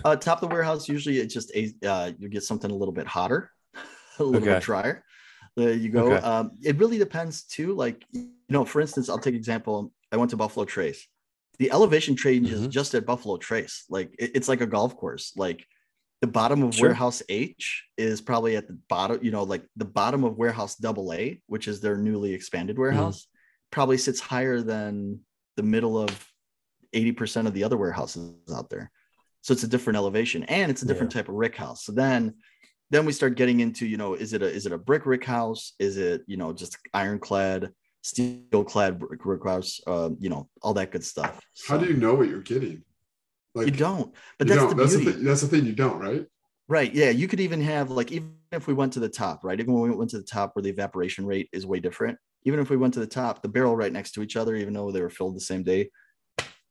Uh, top of the warehouse, usually it's just a uh, you get something a little bit hotter, [laughs] a little Okay. bit drier. There you go. Okay. Um, it really depends too. Like you know, for instance, I'll take example. I went to Buffalo Trace. The elevation changes Mhm. just at Buffalo Trace. Like it- it's like a golf course. Like the bottom of Sure. warehouse H is probably at the bottom. You know, like the bottom of warehouse double A, which is their newly expanded Mm-hmm. warehouse, probably sits higher than the middle of 80% of the other warehouses out there. So it's a different elevation and it's a different type of rick house. So then then we start getting into, you know, is it a is it a brick rick house? Is it, you know, just ironclad, steel clad brick rick house, uh, you know, all that good stuff. How do you know what you're getting? Like you don't, but you that's don't. the that's beauty. the thing. That's the thing. You don't, right? Right. Yeah. You could even have like even if we went to the top, right? Even when we went to the top where the evaporation rate is way different, even if we went to the top, the barrel right next to each other, even though they were filled the same day,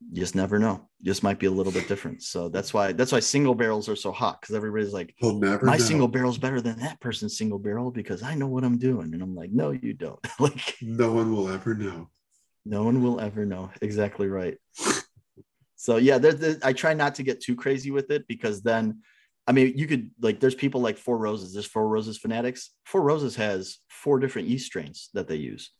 you just never know. Just might be a little bit different. So that's why that's why single barrels are so hot because everybody's like, We'll never. my know. single barrel's better than that person's single barrel because I know what I'm doing. And I'm like, no, you don't. [laughs] like No one will ever know. no one will ever know. Exactly right. So yeah, there, there- I try not to get too crazy with it because then, I mean, you could like, there's people like Four Roses. There's Four Roses fanatics. Four Roses has four different yeast strains that they use.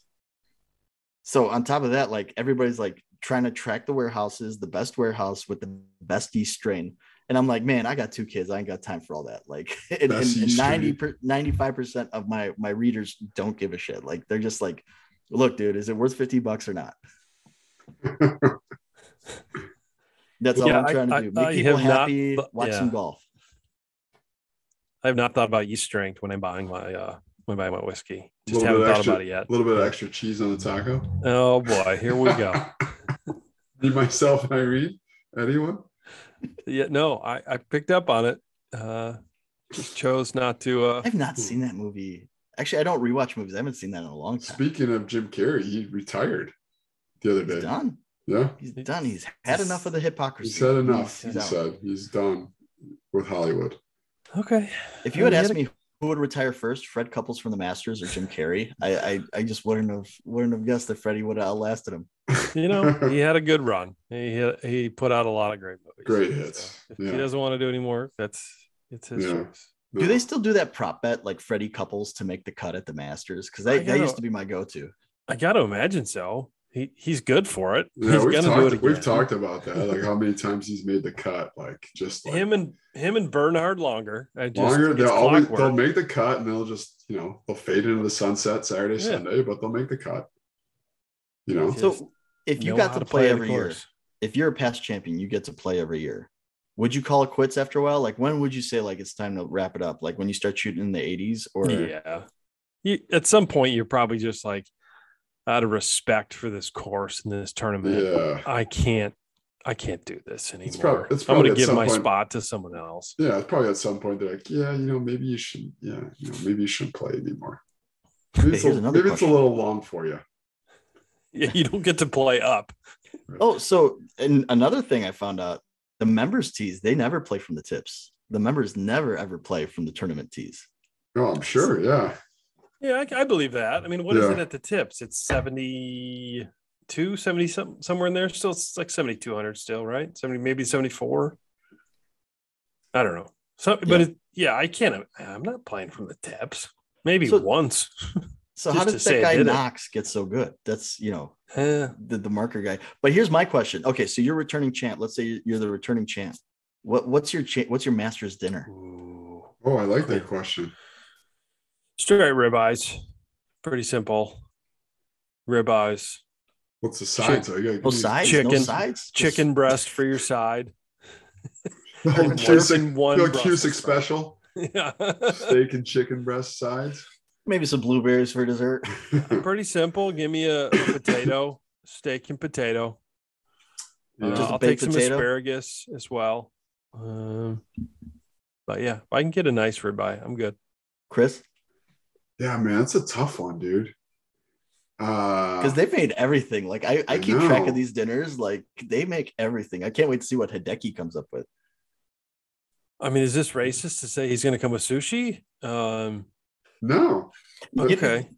So on top of that, like everybody's like trying to track the warehouses, the best warehouse with the best yeast strain. And I'm like, man, I got two kids. I ain't got time for all that. Like, [laughs] and, and, and 90 per, 95% of my my readers don't give a shit. Like, they're just like, look, dude, is it worth 50 bucks or not? [laughs] That's all Yeah, I'm I- trying to I- do. Make I people have not happy, watch yeah. some golf. I have not thought about yeast strength when I'm buying my uh when I'm buying my whiskey. Just haven't bit thought extra- about it yet. A little bit of extra cheese on the taco. Oh boy, here we go. [laughs] Me, myself, and Irene. Anyone? yeah, no, I, I picked up on it. Uh just chose not to uh I've not seen that movie. Actually, I don't rewatch movies. I haven't seen that in a long time. Speaking of Jim Carrey, he retired the other He's day. done. Yeah, He's done. He's had enough of the hypocrisy. he said enough. He's, he he's out. said he's done with Hollywood. okay. If you had He asked me who would retire first, Fred Couples from the Masters or Jim Carrey, I I, I just wouldn't have wouldn't have guessed that Freddie would have outlasted him. You know, he had a good run. [laughs] He he put out a lot of great movies. Great hits. So if Yeah. he doesn't want to do anymore, that's it's his Yeah. choice. Do they still do that prop bet like Freddie Couples to make the cut at the Masters? Because I that, that used to be my go-to. I got to imagine so. He he's good for it. Yeah, he's we've gonna do talked, it again. we've talked about that, like how many times he's made the cut, like just like him and him and Bernhard Langer. I just, Langer. They'll always clockwork. they'll make the cut and they'll just you know they'll fade into the sunset Saturday, Yeah. Sunday, but they'll make the cut. You know, So if you know got how to play the every year, if you're a past champion, you get to play every year. Would you call it quits after a while? Like when would you say like it's time to wrap it up? Like when you start shooting in the 80s or Yeah. You, at some point, you're probably just like, out of respect for this course and this tournament, yeah, I can't, I can't do this anymore. It's prob- it's I'm going to give my point- spot to someone else. yeah. It's probably at some point they're like, yeah, you know, maybe you should, yeah, you know, maybe you shouldn't play anymore. [laughs] Maybe, it's a, Here's another maybe it's a little long for you. [laughs] Yeah, you don't get to play up. Oh, so and another thing I found out the members tees, they never play from the tips. The members never ever play from the tournament tees. Oh, I'm sure. Yeah, Yeah, I, I believe that. I mean, what is Yeah. it at the tips? It's 72, 70 some, somewhere in there. Still, it's like 7,200 still, right? 70, maybe 74. I don't know. So, but Yeah. it, yeah, I can't. I'm not playing from the tips. Maybe So- once. So how does that guy did it. Knox get so good? That's you know Eh, the, the marker guy. But here's my question. Okay, so you're returning champ. Let's say you're the returning champ. What what's your cha- what's your master's dinner? ooh. Oh, I like that question. Straight ribeyes. Pretty simple. Ribeyes. What's the sides? Oh, you No got sides, no Chicken. sides. Chicken breast for your side. the whole Working Cusick, one the Brussels Cusick sprout. special Yeah. steak and chicken breast sides. maybe some blueberries for dessert. [laughs] Pretty simple. Give me a, a potato, steak and potato. Uh, Yeah. Just a I'll take some potato? asparagus as well. Um, but yeah, if I can get a nice ribeye, I'm good. Chris, Yeah, man, it's a tough one, dude. Uh, because they've made everything. Like I, I I keep track of these dinners. Like they make everything. I can't wait to see what Hideki comes up with. I mean, is this racist to say he's going to come with sushi? Um, No, You- okay.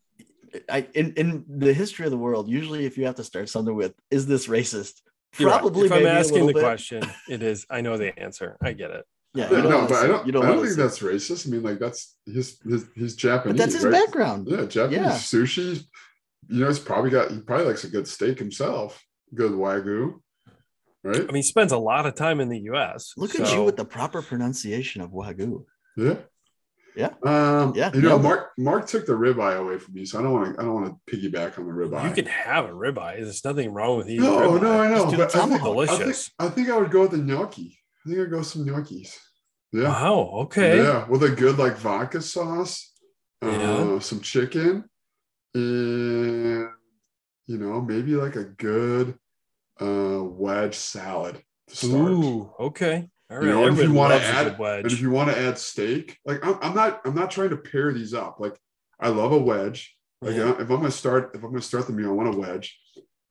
I in, in the history of the world, usually if you have to start something with "Is this racist?" You're right. Probably. If I'm asking the bit. question, it is. I know the answer. I get it. Yeah, Yeah, you don't no, but I don't. You don't, I don't think that's racist. I mean, like that's his his he's Japanese. But that's his right? background. Yeah, Japanese Yeah. sushi. You know, he's probably got. He probably likes a good steak himself. Good wagyu, right? I mean, he spends a lot of time in the U.S. Look at you with the proper pronunciation of wagyu. Yeah. Yeah. Um, Yeah, You know, nailed it. Mark Mark took the ribeye away from me, so I don't want to. I don't want to piggyback on the ribeye. You can have a ribeye. There's nothing wrong with eating. no, ribeye. no, I know. Just do but I think, tomahawk. I think Delicious. I think I would go with the gnocchi. I think I'd go some gnocchis. Yeah. Wow. Okay. Yeah, with a good like vodka sauce, uh, Yeah. some chicken, and you know maybe like a good uh, wedge salad to start. Ooh. Okay. All right. You know, if you loves a add- wedge. And if you want to add steak, like I'm, I'm not, I'm not trying to pair these up. Like I love a wedge. Like Yeah. if I'm gonna start, if I'm gonna start the meal, I want a wedge.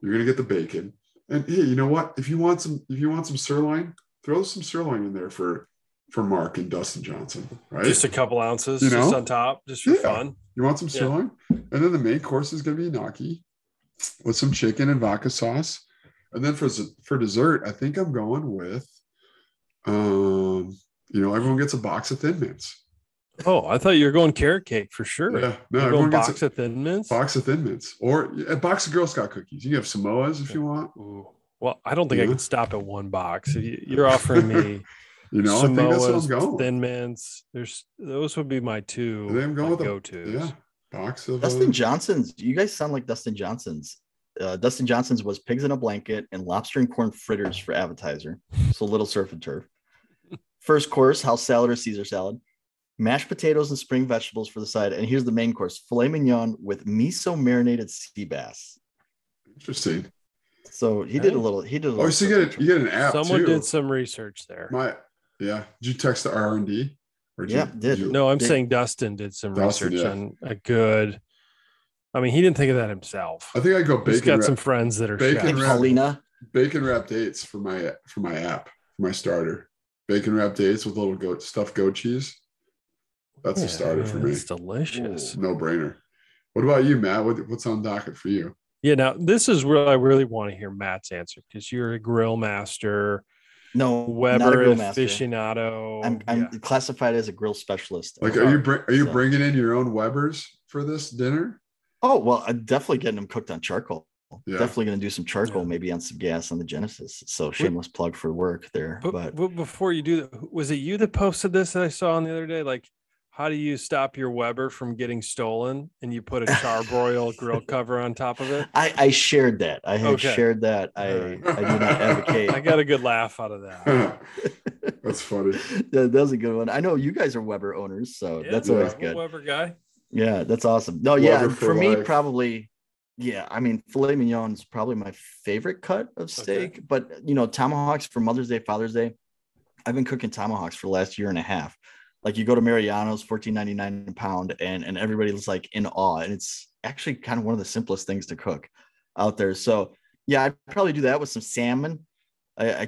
You're gonna get the bacon, and hey, you know what? If you want some, if you want some sirloin, throw some sirloin in there for for Mark and Dustin Johnson, right? Just a couple ounces, You just know? on top, just for Yeah. fun. You want some Yeah. sirloin? And then the main course is going to be gnocchi with some chicken and vodka sauce. And then for for dessert, I think I'm going with, um, you know, everyone gets a box of Thin Mints. Oh, I thought you were going carrot cake for sure. Yeah, no, You're everyone going gets box a box of thin mints. box of Thin Mints or a box of Girl Scout cookies. You can have Samoas if you want. Ooh. Well, I don't think I Yeah. could stop at one box. You- You're [laughs] offering me You know, I think that's what I'm Samoas, going. thin mints. There's those would be my two I think I'm going with a- go to. yeah, box of. Dustin uh, Johnson's. You guys sound like Dustin Johnson's. Uh, Dustin Johnson's was pigs in a blanket and lobster and corn fritters for appetizer. So little surf and turf. [laughs] First course, house salad or Caesar salad, mashed potatoes and spring vegetables for the side. And here's the main course: filet mignon with miso marinated sea bass. interesting. So he did a little. He did a Oh, so you get and it. turf. You get an app Someone too. did some research there. My yeah. Did you text the R and D? Or Yeah, did. you- no, I'm Did- saying Dustin did some Dustin, research yeah. on a good. I mean, he didn't think of that himself. I think I go He's bacon. got wrap- some friends that are bacon And chefs. wrap- Paulina. bacon wrap dates for my for my app for my starter. Bacon wrap dates with little goat stuffed goat cheese. That's Yeah, a starter for man, me. It's delicious. No brainer. What about you, Matt? What, what's on docket for you? Yeah, now this is where I really want to hear Matt's answer because you're a grill master, No, not a Weber grill master. aficionado. I'm, I'm Yeah. classified as a grill specialist. Like, are you bring, are you So- bringing in your own Weber's for this dinner? Oh well, I'm definitely getting them cooked on charcoal. Yeah. Definitely going to do some charcoal, Yeah. maybe on some gas on the Genesis. So shameless plug for work there. But, But, but before you do that, was it you that posted this that I saw on the other day? Like, how do you stop your Weber from getting stolen? And you put a charbroil grill [laughs] cover on top of it. I, I shared that. I had Okay. shared that. I, All right. I do not advocate. [laughs] I got a good laugh out of that. [laughs] That's funny. that, that was a good one. I know you guys are Weber owners, so Yeah, that's Yeah. always good. Weber guy. Yeah, that's awesome. No, yeah, for for me, probably, yeah. I mean, filet mignon is probably my favorite cut of steak, but you know, tomahawks for Mother's Day, Father's Day. I've been cooking tomahawks for the last year and a half. Like you go to Mariano's, fourteen ninety nine a pound, and and everybody's like in awe, and it's actually kind of one of the simplest things to cook out there. So yeah, I'd probably do that with some salmon. I, I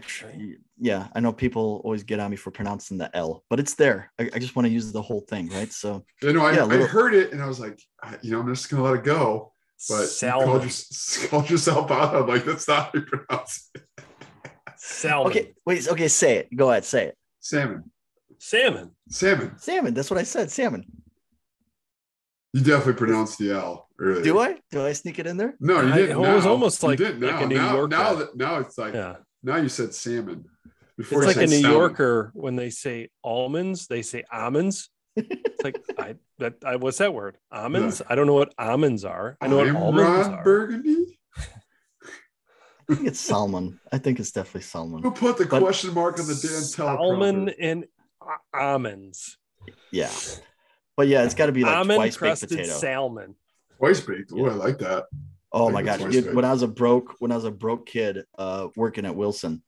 yeah, I know people always get on me for pronouncing the L, but it's there. I, I just want to use the whole thing, right? So You know, I, Yeah, a little- I heard it and I was like, I- you know, I'm just gonna let it go. But you Salmon. called, your, [laughs] called yourself out. I'm like, that's not how you pronounce it. [laughs] Salmon. okay, wait, okay, say it. Go ahead, say it. Salmon. Salmon. Salmon. Salmon. That's what I said. Salmon. You definitely pronounced the L earlier. Do I? Do I sneak it in there? No, you didn't. it was now. almost You like- didn't like a. New now, Yorker. now, that, now it's like Yeah. now you said salmon. It's Before you like a New salmon. Yorker when they say almonds, they say almonds. It's like [laughs] I that I what's that word? Almonds? I don't know what almonds are. I know what I'm almonds Ron are. Burgundy. I think it's salmon. I think it's definitely salmon. Who put the But- question mark on the damn Salmon and a- almonds. Yeah. But yeah, it's got to be like Almond twice baked potato. salmon. Twice baked. Oh, I like that. Oh I my think gosh. Dude, when I was a broke, when I was a broke kid uh working at Wilson,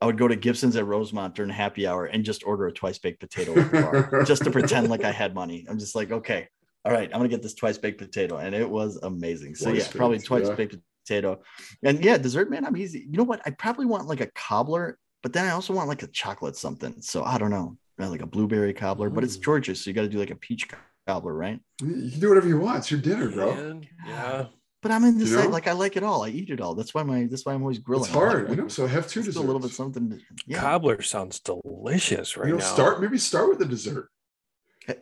I would go to Gibson's at Rosemont during happy hour and just order a twice baked potato at the bar, [laughs] just to pretend like I had money. I'm just like, okay, all right, I'm gonna get this twice baked potato. And it was amazing. So Twice yeah, probably twice yeah. baked potato. And yeah, dessert, man, I'm easy. You know what? I probably want like a cobbler, but then I also want like a chocolate something. So I don't know. uh, like a blueberry cobbler, but it's Mm. Georgia, so you got to do like a peach cobbler, right? You can do whatever you want. It's your dinner, bro. Yeah. But I'm in this. You know? like I like it all. I eat it all. That's why my. That's why I'm always grilling. It's hard. I like, know. So have two just desserts. a little bit something. Yeah. Cobbler sounds delicious right you know, now. start maybe start with the dessert.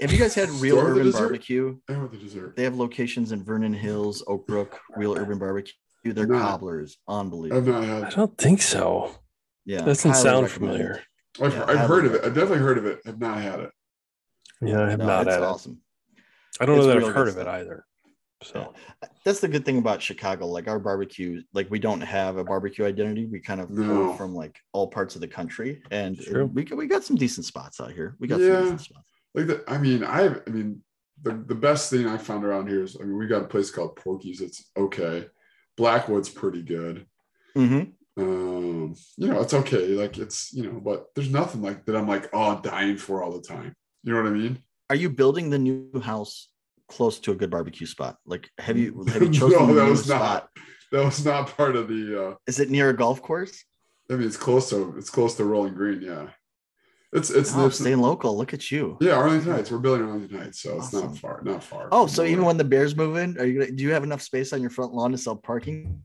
Have you guys had [laughs] Real Start with the Urban dessert. Barbecue? And with the dessert. They have locations in Vernon Hills, Oak Brook, Real Urban Barbecue. Their Not- cobblers, I've unbelievable. not I had. don't think so. Yeah, that Doesn't highly sound recommend. familiar. I've, Yeah, I've heard of it. I've definitely heard of it. I've not had it. Yeah, I have No, not it's had awesome. it. I don't know that I've heard of it either. So That's the good thing about Chicago. Like our barbecue, like we don't have a barbecue identity. We kind of No. pull from like all parts of the country, and True. we we got some decent spots out here. We got Yeah. some decent spots. Like the, I mean, I I mean, the, the best thing I found around here is I mean, we got a place called Porky's. It's okay. Blackwood's pretty good. Mhm. Um, you know, it's okay. Like it's you know, but there's nothing like that. I'm like, oh, I'm dying for all the time. You know what I mean? Are you building the new house close to a good barbecue spot? Like, have you have you [laughs] chosen no, the that was spot? not. That was not part of the. uh Is it near a golf course? I mean, it's close to it's close to Rolling Green. Yeah, it's it's, Oh, staying local. Look at you. yeah Arlington Heights. We're building Arlington Heights, so it's not far. Not far. Oh, so even when the Bears move in, are you gonna, do you have enough space on your front lawn to sell parking?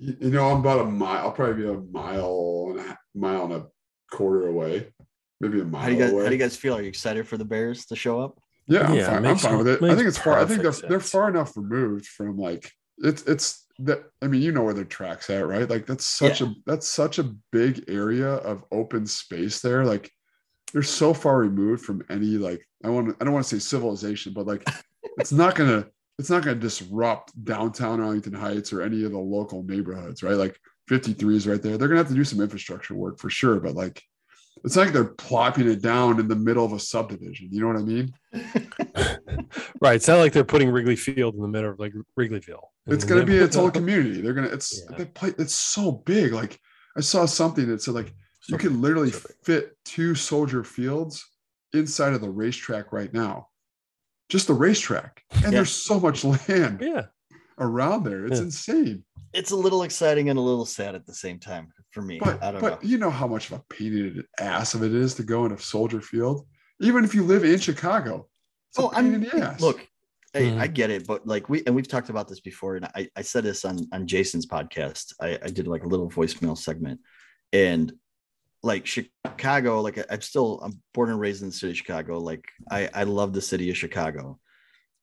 You you know, I'm about a mile. I'll probably be a mile and a mile and a quarter away, maybe a mile How do you guys away. how do you guys feel? Are you excited for the Bears to show up? Yeah, I'm Yeah, fine. I'm fine with it. I think it's far. I think they're they're far enough removed from like it's it's that. I mean, you know where their tracks at, right? Like that's such a that's such a big area of open space there. Like they're so far removed from any like I want I don't want to say civilization, but like [laughs] it's not gonna it's not gonna disrupt downtown Arlington Heights or any of the local neighborhoods, right? Like 53 is right there. They're gonna have to do some infrastructure work for sure, but like it's not like they're plopping it down in the middle of a subdivision. You know what I mean? [laughs] right, it's not like they're putting Wrigley Field in the middle of like Wrigleyville. It's going to be its [laughs] own community. They're going to, it's, Yeah. they play, it's so big. Like I saw something that said like you could literally fit two soldier fields inside of the racetrack right now. Just the racetrack. And Yeah. there's so much land [laughs] Yeah, around there. It's Yeah. insane. It's a little exciting and a little sad at the same time for me. But, I don't but know. you know how much of a pain in the ass of it is to go in a soldier field, even if you live in Chicago. It's a Oh, pain I'm in the ass. look. Hey, I Mhm. get it, but like we and we've talked about this before, and I, I said this on on Jason's podcast. I, I did like a little voicemail segment, and like Chicago, like I'm still I'm born and raised in the city of Chicago. Like I I love the city of Chicago,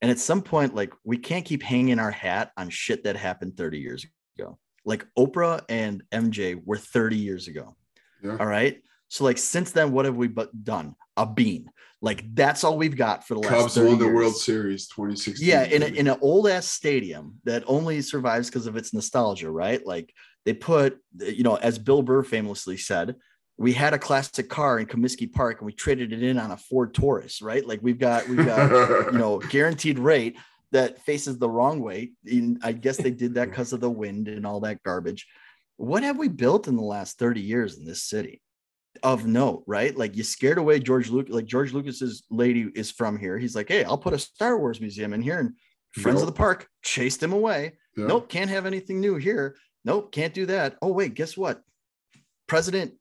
and at some point, like we can't keep hanging our hat on shit that happened 30 years ago. Like Oprah and MJ were 30 years ago. Yeah. All right. So like since then, what have we but done? A bean. Like that's all we've got for the last Cubs 30 won the years. World Series 2016. Yeah, in, a, in an old ass stadium that only survives because of its nostalgia, right? Like they put, you know, as Bill Burr famously said, we had a classic car in Comiskey Park and we traded it in on a Ford Taurus, right? Like we've got, we've got, [laughs] you know, guaranteed rate that faces the wrong way. In, I guess they did that because of the wind and all that garbage. What have we built in the last 30 years in this city? Of note, right? Like you scared away George Lucas. Like George Lucas's lady is from here. He's like, hey, I'll put a Star Wars museum in here. And Friends of the Park chased him away. Yeah. Nope, can't have anything new here. Nope, can't do that. Oh wait, guess what? President,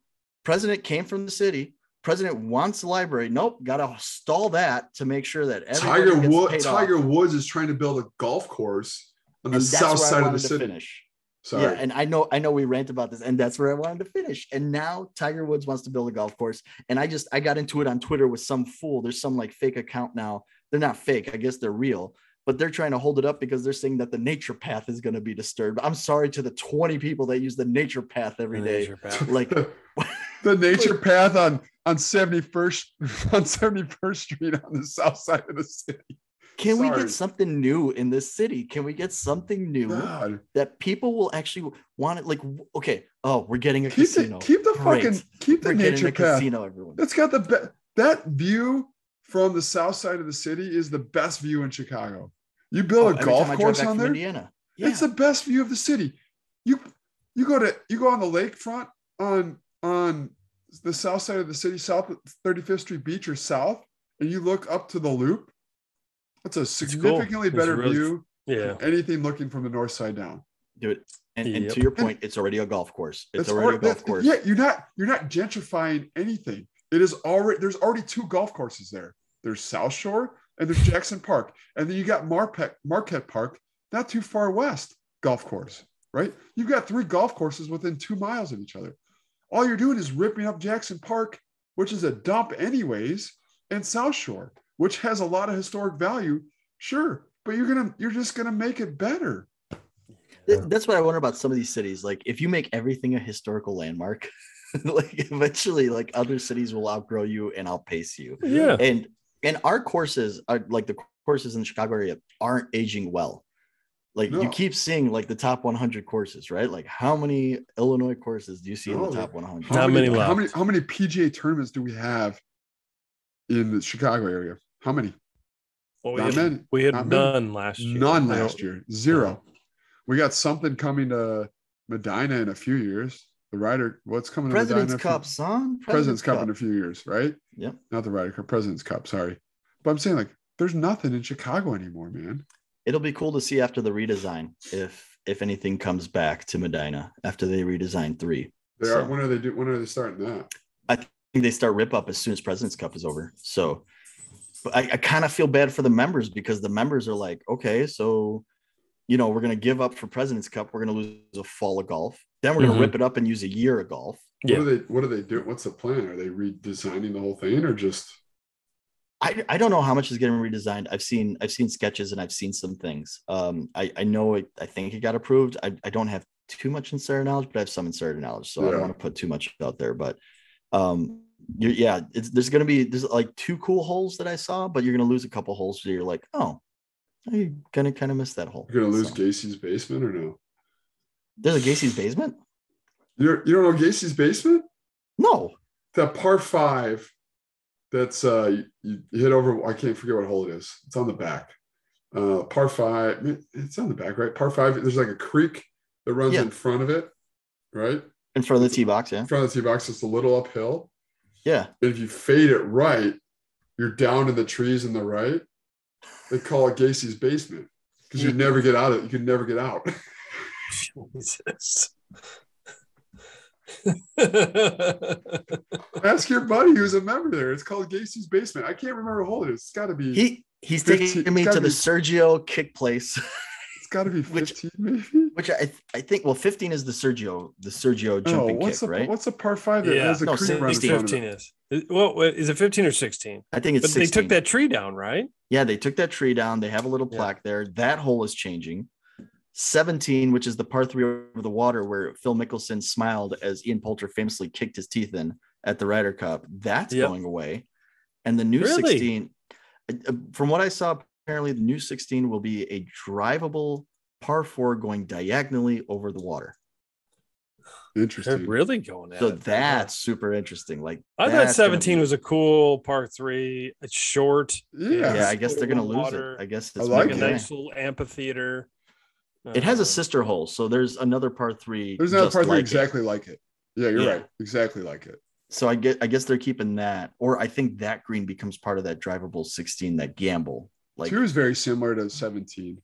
president came from the city. President wants the library. Nope, got to stall that to make sure that everybody Tiger gets Wood, paid Tiger off. Woods is trying to build a golf course on the And that's south side of the city. Finish. Sorry. Yeah, and I know, I know, we rant about this, and that's where I wanted to finish. And now Tiger Woods wants to build a golf course, and I just I got into it on Twitter with some fool. There's some like fake account now. They're not fake, I guess they're real, but they're trying to hold it up because they're saying that the nature path is going to be disturbed. I'm sorry to the 20 people that use the nature path every day. Nature path. Like, [laughs] [laughs] the nature path on on 71st [laughs] on 71st Street on the south side of the city. can we get something new in this city? Can we get something new God. that people will actually want it? Like, okay, oh, we're getting a Keep the casino. keep the Great. fucking keep the we're nature path. casino, everyone. That's got the be- that view from the south side of the city is the best view in Chicago. You Oh, build a golf time I drive course on there. Indiana. Yeah. It's the best view of the city. You you go to you go on the lakefront on on the south side of the city, south 35th Street Beach or south, and you look up to the loop. That's a significantly It's better really- view Yeah. than anything looking from the north side down. Dude, and, and to your point, it's already a golf course. It's That's already a golf course. Yeah, you're not you're not gentrifying anything. It is already there's already two golf courses there. There's South Shore and there's Jackson Park, and then you got Marquette Marquette Park, not too far west golf course, right? You've got three golf courses within two miles of each other. All you're doing is ripping up Jackson Park, which is a dump anyways, and South Shore, which has a lot of historic value. Sure, but you're gonna you're just gonna make it better. That's what I wonder about some of these cities. Like, if you make everything a historical landmark, [laughs] like eventually, like other cities will outgrow you and outpace you. Yeah. And and our courses are like the courses in the Chicago area aren't aging well. Like you keep seeing like the top 100 courses, right? Like how many Illinois courses do you see in the oh, top 100? How Not many How many how many PGA tournaments do we have in the Chicago area? How many? Well, we Not had, many. we had Not many. none last year. None I last year. Zero. We got something coming to Medinah in a few years. The Ryder, what's coming President's Medinah? Cup, son. President's Cup in a few years, right? Yeah. Not the Ryder Cup, President's Cup. Sorry, but I'm saying like there's nothing in Chicago anymore, man. It'll be cool to see after the redesign if if anything comes back to Medinah after they redesign three. They So- are. When are they do? When are they starting that? I think they start rip up as soon as President's Cup is over. So, but I, I kind of feel bad for the members because the members are like, okay, so you know, we're gonna give up for President's Cup. We're gonna lose a fall of golf. Then we're gonna Mhm. rip it up and use a year of golf. Yeah. What do they? What do they do? What's the plan? Are they redesigning the whole thing or just? I, I don't know how much is getting redesigned. I've seen I've seen sketches and I've seen some things. Um, I, I know it. I think it got approved. I, I don't have too much insider knowledge, but I have some insider knowledge, so I don't want to put too much out there. But um, yeah, it's, there's gonna be there's like two cool holes that I saw, but you're gonna lose a couple holes. So you're like, oh, you're gonna kind of miss that hole. You're gonna lose So, Gacy's basement or no? there's a Gacy's basement. You don't, you don't know Gacy's basement? No, That par five. That's uh you, hit over. I can't forget what hole it is. It's on the back. Uh, par five. It's on the back, right? Par five. There's like a creek that runs Yeah. in front of it, right? in front of the tee box. Yeah, In front of the tee box, it's a little uphill. yeah. And if you fade it right, you're down in the trees in the right. They call it Gacy's basement because you never get out of it. You can never get out. [laughs] Jesus. [laughs] Ask your buddy who's a member there. It's called Gacy's basement. I can't remember what hole it is. It's got to be. He he's 15 taking me gotta to the be- Sergio kick place. [laughs] it's got to be which- 15, maybe. Which I I think well, 15 is the Sergio, the Sergio No, jumping what's kick, the right? what's a par five that Yeah. has a No, creek 16, 15 is. Is- Well, is it 15 or 16? I think it's But they took that tree down, right? Yeah, they took that tree down. They have a little Yeah. plaque there. That hole is changing. 17, which is the par three over the water where Phil Mickelson smiled as Ian Poulter famously kicked his teeth in at the Ryder Cup. That's Yep. going away. And the new Really? 16, uh, uh, from what I saw, apparently the new 16 will be a drivable par four going diagonally over the water. They're Interesting. really going at So it. that's super interesting. Like I thought 17 be- was a cool par three. It's short. Yeah. Yeah, I guess they're gonna lose Water. it. I guess it's like Like a it. nice little amphitheater. It has a uh-huh. sister hole, so there's another par three. There's another just par three like it. exactly like it. Yeah, you're Yeah. right. Exactly like it. So I get, I guess they're keeping that, or I think that green becomes part of that drivable 16, that gamble. Like, Two is very similar to 17.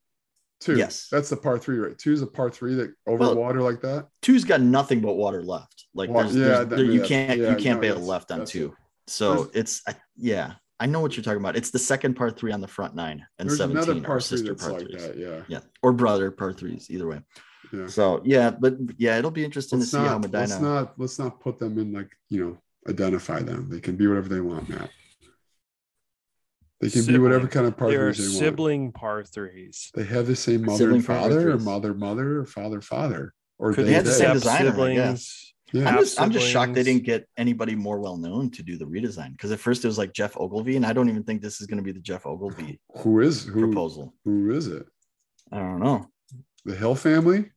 Two. Yes. That's the par three, right? Two is a par three that over Well, water like that. two's got nothing but water left. Like, Wa- there's, yeah, there's- that- there- you yeah, can't, yeah, you can't no, bail left on two. it. So There's- it's, I, yeah, I know what you're talking about. It's the second par three on the front nine, and There's 17 another are par three sister par like threes. that. Yeah. Yeah, or brother par threes, either way. Yeah. So yeah, but yeah, it'll be interesting Let's to see how not, let's not let's not put them in like you know identify them. They can be whatever they want, Matt. They can be whatever kind of They are partners they want. sibling par threes. They have the same mother Sibling and father, or mother mother, or father father, or Could they, They had the same have designer, I siblings? Guess. Yeah. I'm just, I'm just shocked they didn't get anybody more well known to do the redesign because at first it was like Geoff Ogilvy, and I don't even think this is going to be the Geoff Ogilvy Who is who? proposal. Who is it? I don't know. The Hill family.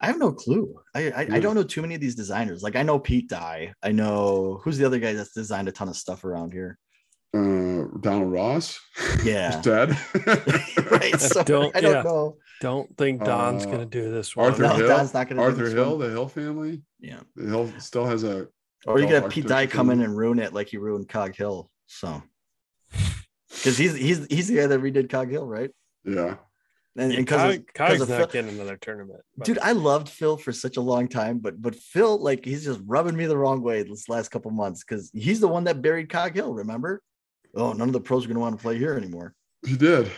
I have no clue. I I, I don't know too many of these designers. Like I know Pete Dye. I know who's the other guy that's designed a ton of stuff around here. Uh, Donald Ross. Yeah. [laughs] He's dead. [laughs] right. So Don't- I don't yeah. know. Don't think Don's Uh, going to do this one. Arthur No, Hill. Don's not gonna do Arthur this Hill, one. the Hill family. Yeah. The Hill still has a. Or you golf could have Pete Dye come in and ruin it like he ruined Cog Hill. So because he's he's he's the guy that redid Cog Hill, right? Yeah. And Yeah, because Cog- Cog's of not Phil, getting another tournament. but- dude, I loved Phil for such a long time, but but Phil, like, he's just rubbing me the wrong way this last couple months because he's the one that buried Cog Hill. Remember? Oh, none of the pros are going to want to play here anymore. He did.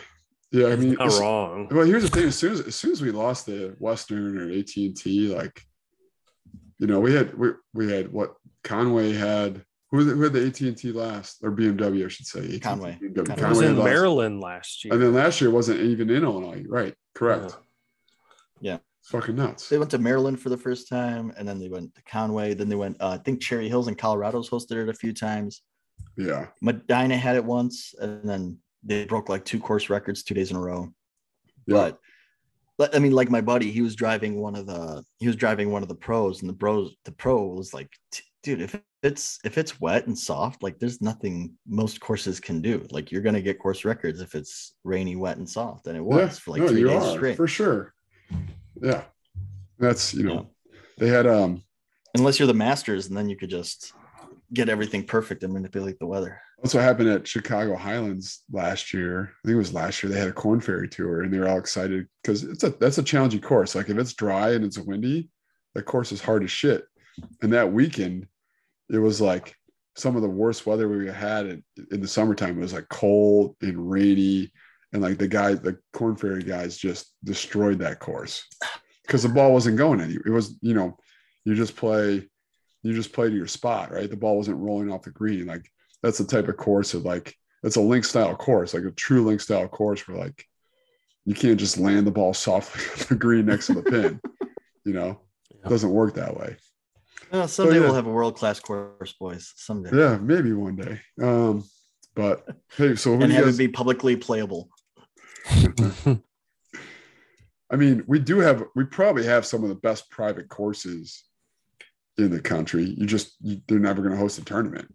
Yeah, I mean, not wrong. well, here's the thing: as soon as as soon as we lost the Western or AT and T, like, you know, we had we we had what Conway had. Who was it, who had the AT and T last or BMW? I should say AT&T, Conway. BMW. Conway. It was in lost. Maryland last year. and then last year wasn't even in Illinois. Right? Correct. Yeah. It's fucking nuts. They went to Maryland for the first time, and then they went to Conway. Then they went, uh, I think Cherry Hills in Colorado's hosted it a few times. Yeah. Medinah had it once, and then they broke like two course records two days in a row. Yeah. But, I mean, like my buddy, he was driving one of the he was driving one of the pros, and the bros the pro was like, dude, if it's if it's wet and soft, like there's nothing most courses can do. Like you're gonna get course records if it's rainy, wet, and soft, and it was yeah. for like no, three days are, straight. for sure. Yeah. That's you know, Yeah. they had um Unless you're the Masters, and then you could just get everything perfect and manipulate the weather. That's what happened at Chicago Highlands last year. I think it was last year. They had a Korn Ferry tour, and they were all excited because it's a that's a challenging course. Like if it's dry and it's windy, that course is hard as shit. And that weekend, it was like some of the worst weather we had in, in the summertime. It was like cold and rainy, and like the guys, the Korn Ferry guys, just destroyed that course because the ball wasn't going any. It was you know, you just play, you just play to your spot, right? The ball wasn't rolling off the green like that's the type of course of like it's a link style course, like a true link style course where like you can't just land the ball softly [laughs] on the green next to the pin. [laughs] You know, it doesn't work that way. Well, someday yeah. we'll have a world class course, boys. Someday, Yeah, maybe one day. Um, but hey, so who and do have guys, it be publicly playable. [laughs] I mean, we do have we probably have some of the best private courses in the country. You just you, they're never going to host a tournament.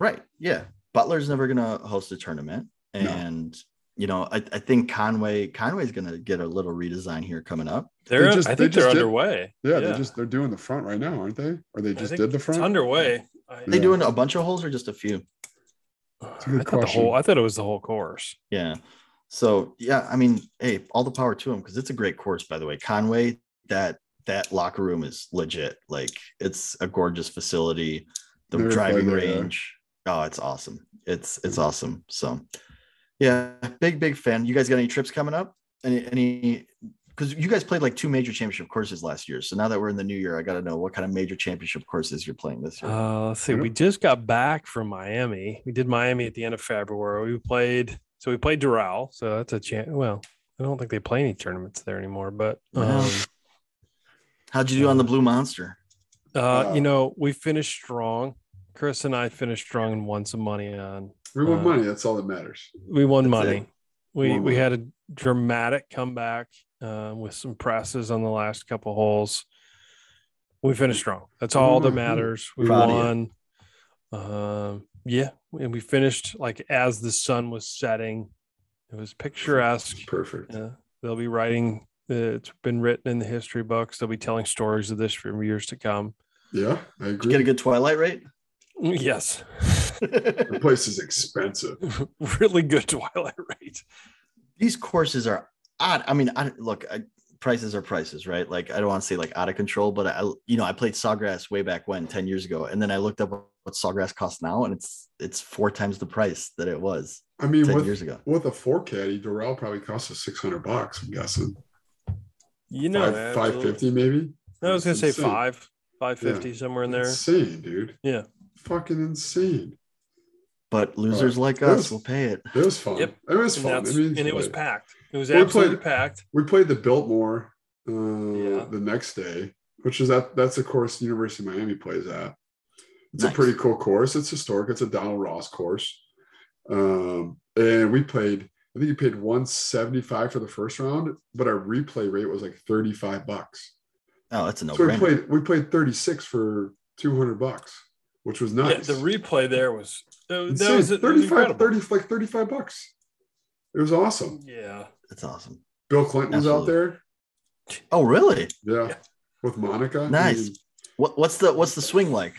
Right. Yeah. Butler's never gonna host a tournament. No. And you know, I, I think Conway Conway's gonna get a little redesign here coming up. they're, just- I they think they're just did- underway. Yeah, they just they're doing the front right now, aren't they? Or they just did the front. It's underway. I, They Yeah. doing a bunch of holes or just a few? It's a good I thought the whole. I thought it was the whole course. Yeah. So yeah, I mean, hey, all the power to him because it's a great course, by the way. Conway, that that locker room is legit. Like it's a gorgeous facility. The Never driving played there, yeah. range. Oh, it's awesome. It's it's awesome. So yeah, big, big fan. You guys got any trips coming up? Any any because you guys played like two major championship courses last year. So now that we're in the new year, I gotta know what kind of major championship courses you're playing this year. Uh, let's see. We just got back from Miami. We did Miami at the end of February. We played. So we played Doral. So that's a chance. Well, I don't think they play any tournaments there anymore. But um, How'd you do on the Blue Monster? uh, Wow. you know, we finished strong. Chris and I finished strong and won some money on. we won uh, money. That's all that matters. We won That's money. it. We Won we money. had a dramatic comeback uh, with some presses on the last couple holes. We finished strong. That's all that Mhm. matters. We Proud won. Um, yeah, and we finished like as the sun was setting. It was picturesque. Perfect. Yeah, they'll be writing. Uh, it's been written in the history books. They'll be telling stories of this for years to come. Yeah, I Did you get a good twilight rate? Yes, the place is expensive. [laughs] really good twilight rate. these courses are odd. I mean, I, look, I, prices are prices, right? Like, I don't want to say like out of control, but I, you know, I played Sawgrass way back when, 10 years ago. And then I looked up what Sawgrass costs now and it's, it's four times the price that it was I mean, 10 with, years ago. with a four caddy, Doral probably costs us six hundred bucks. I'm guessing You know, five five fifty maybe. I was gonna say insane. five, five fifty somewhere in there. Insane, dude. Yeah. Fucking insane. But losers like us was- will pay it. It was fun. Yep. It was And, fun. I mean, and it was like, packed. It was Well, we absolutely played- packed. we played the Biltmore uh, Yeah. the next day, which is that that's a course the University of Miami plays at. It's Nice. a pretty cool course. It's historic. It's a Donald Ross course. Um, and we played, I think you paid 175 for the first round, but our replay rate was like 35 bucks. Oh, that's a no so we played we played 36 for 200 bucks, which was nice. Yeah, the replay there was that, that was, was 35, incredible. 30, like 35 bucks. It was awesome. Yeah, That's awesome. Bill Clinton was out there. Oh, really? Yeah. Yeah. With Monica. I Nice. mean, What, what's the, what's the swing like?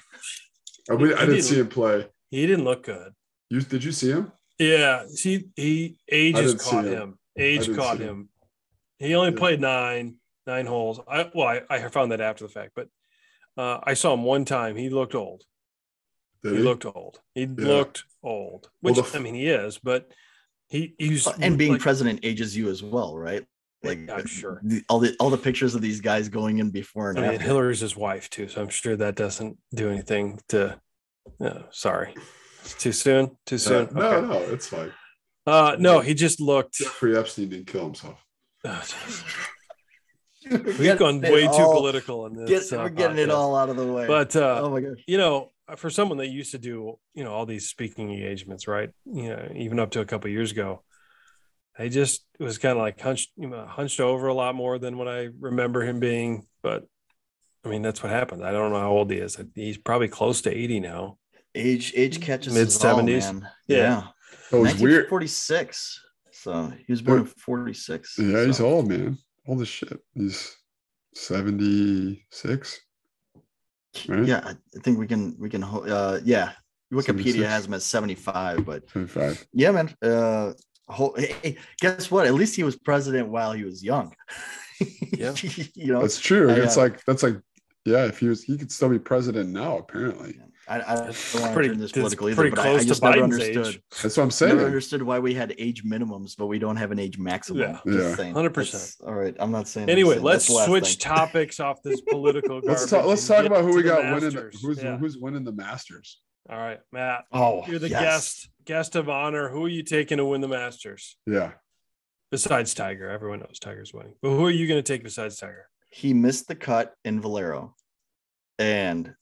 I, we- He- I didn't didn't- see him play. he didn't look good. You did you see him? Yeah, see, he age I has didn't see caught him. him. Age caught see him. He only Yeah. played nine nine holes. I well, I, I found that after the fact, but uh, I saw him one time. He looked old. Did He, he? looked old. He Yeah. looked old, Well, which the f- I mean, he is, but he he's and being like, president ages you as well, right? Like I'm sure. the, all the all the pictures of these guys going in before and I mean, after. Hillary's his wife too, so I'm sure that doesn't do anything to. No, sorry, It's too soon. Too Uh, soon. no, Okay. no, it's fine. Uh, no, he just looked. Jeffrey Epstein didn't kill himself. Oh. [laughs] We're We've gone it way too political in Get, this. uh, we're getting it all out of the way. But uh, oh my gosh, you know, Uh, for someone that used to do, you know, all these speaking engagements, right? You know, even up to a couple of years ago, I just was kind of like hunched, you know, hunched over a lot more than what I remember him being. But I mean, that's what happened. I don't know how old he is. He's probably close to 80 now. age age mm-hmm. catches mid 70s. Yeah. Yeah, oh, It was weird. 1946. So he was born in 46. Yeah, he's old, man. all as shit. He's 76. Right? Yeah, I I think we can we can ho- uh yeah. Wikipedia 76. has him at 75, but 25. yeah, man. Uh whole, hey, hey, guess what? At least he was president while he was young. [laughs] Yeah. you know, That's true. I, it's uh, like that's like yeah, if he was he could still be president now, apparently. I, I don't That's want to turn this that's political either, pretty but I, I close to just never Biden's age. understood. That's what I'm saying. Never saying. understood why we had age minimums, but we don't have an age maximum. Yeah. Just Yeah. saying. 100%. That's- All right, I'm not saying. Anyway, saying let's that's the last switch thing. topics off [laughs] this political Let's garbage talk let's talk about who we the got winning the, who's Yeah. who's winning the Masters. All right, Matt. Oh, You're the yes. guest guest of honor. Who are you taking to win the Masters? Yeah. Besides Tiger, everyone knows Tiger's winning. But who are you going to take besides Tiger? He missed the cut in Valero, and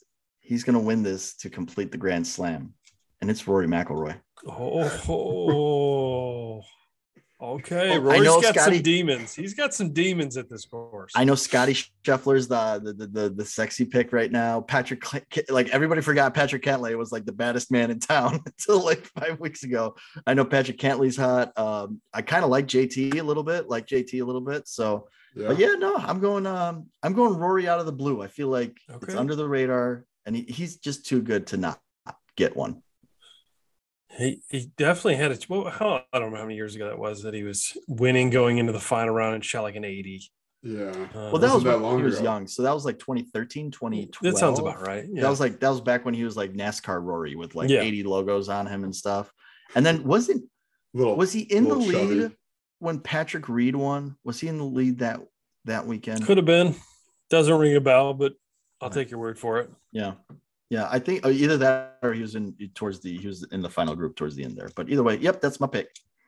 he's going to win this to complete the Grand Slam, and it's Rory McIlroy. Oh, [laughs] okay. Oh, I Rory's know got Scottie- some demons. He's got some demons at this course. I know Scottie Scheffler's the the, the the the sexy pick right now. Patrick, like everybody forgot Patrick Cantlay was like the baddest man in town [laughs] until like five weeks ago. I know Patrick Cantlay's hot. Um, I kind of like JT a little bit, like JT a little bit. So, Yeah. but yeah, no, I'm going. Um, I'm going Rory out of the blue. I feel like it's under the radar, and he, he's just too good to not get one. He, he definitely had a. Well, how, I don't know how many years ago that was that he was winning going into the final round and shot like an 80. Yeah. Uh, Well, that Wasn't was that when long he was ago. young. So that was like 2013, 2012. that sounds about right. Yeah. That was like that was back when he was like NASCAR Rory with like Yeah. 80 logos on him and stuff. And then wasn't Little was he in the lead chubby. when Patrick Reed won? Was he in the lead that that weekend? Could have been. Doesn't ring a bell, but I'll take your word for it. Yeah. Yeah, I think uh, either that or he was in towards the he was in the final group towards the end there. But either way, yep, that's my pick.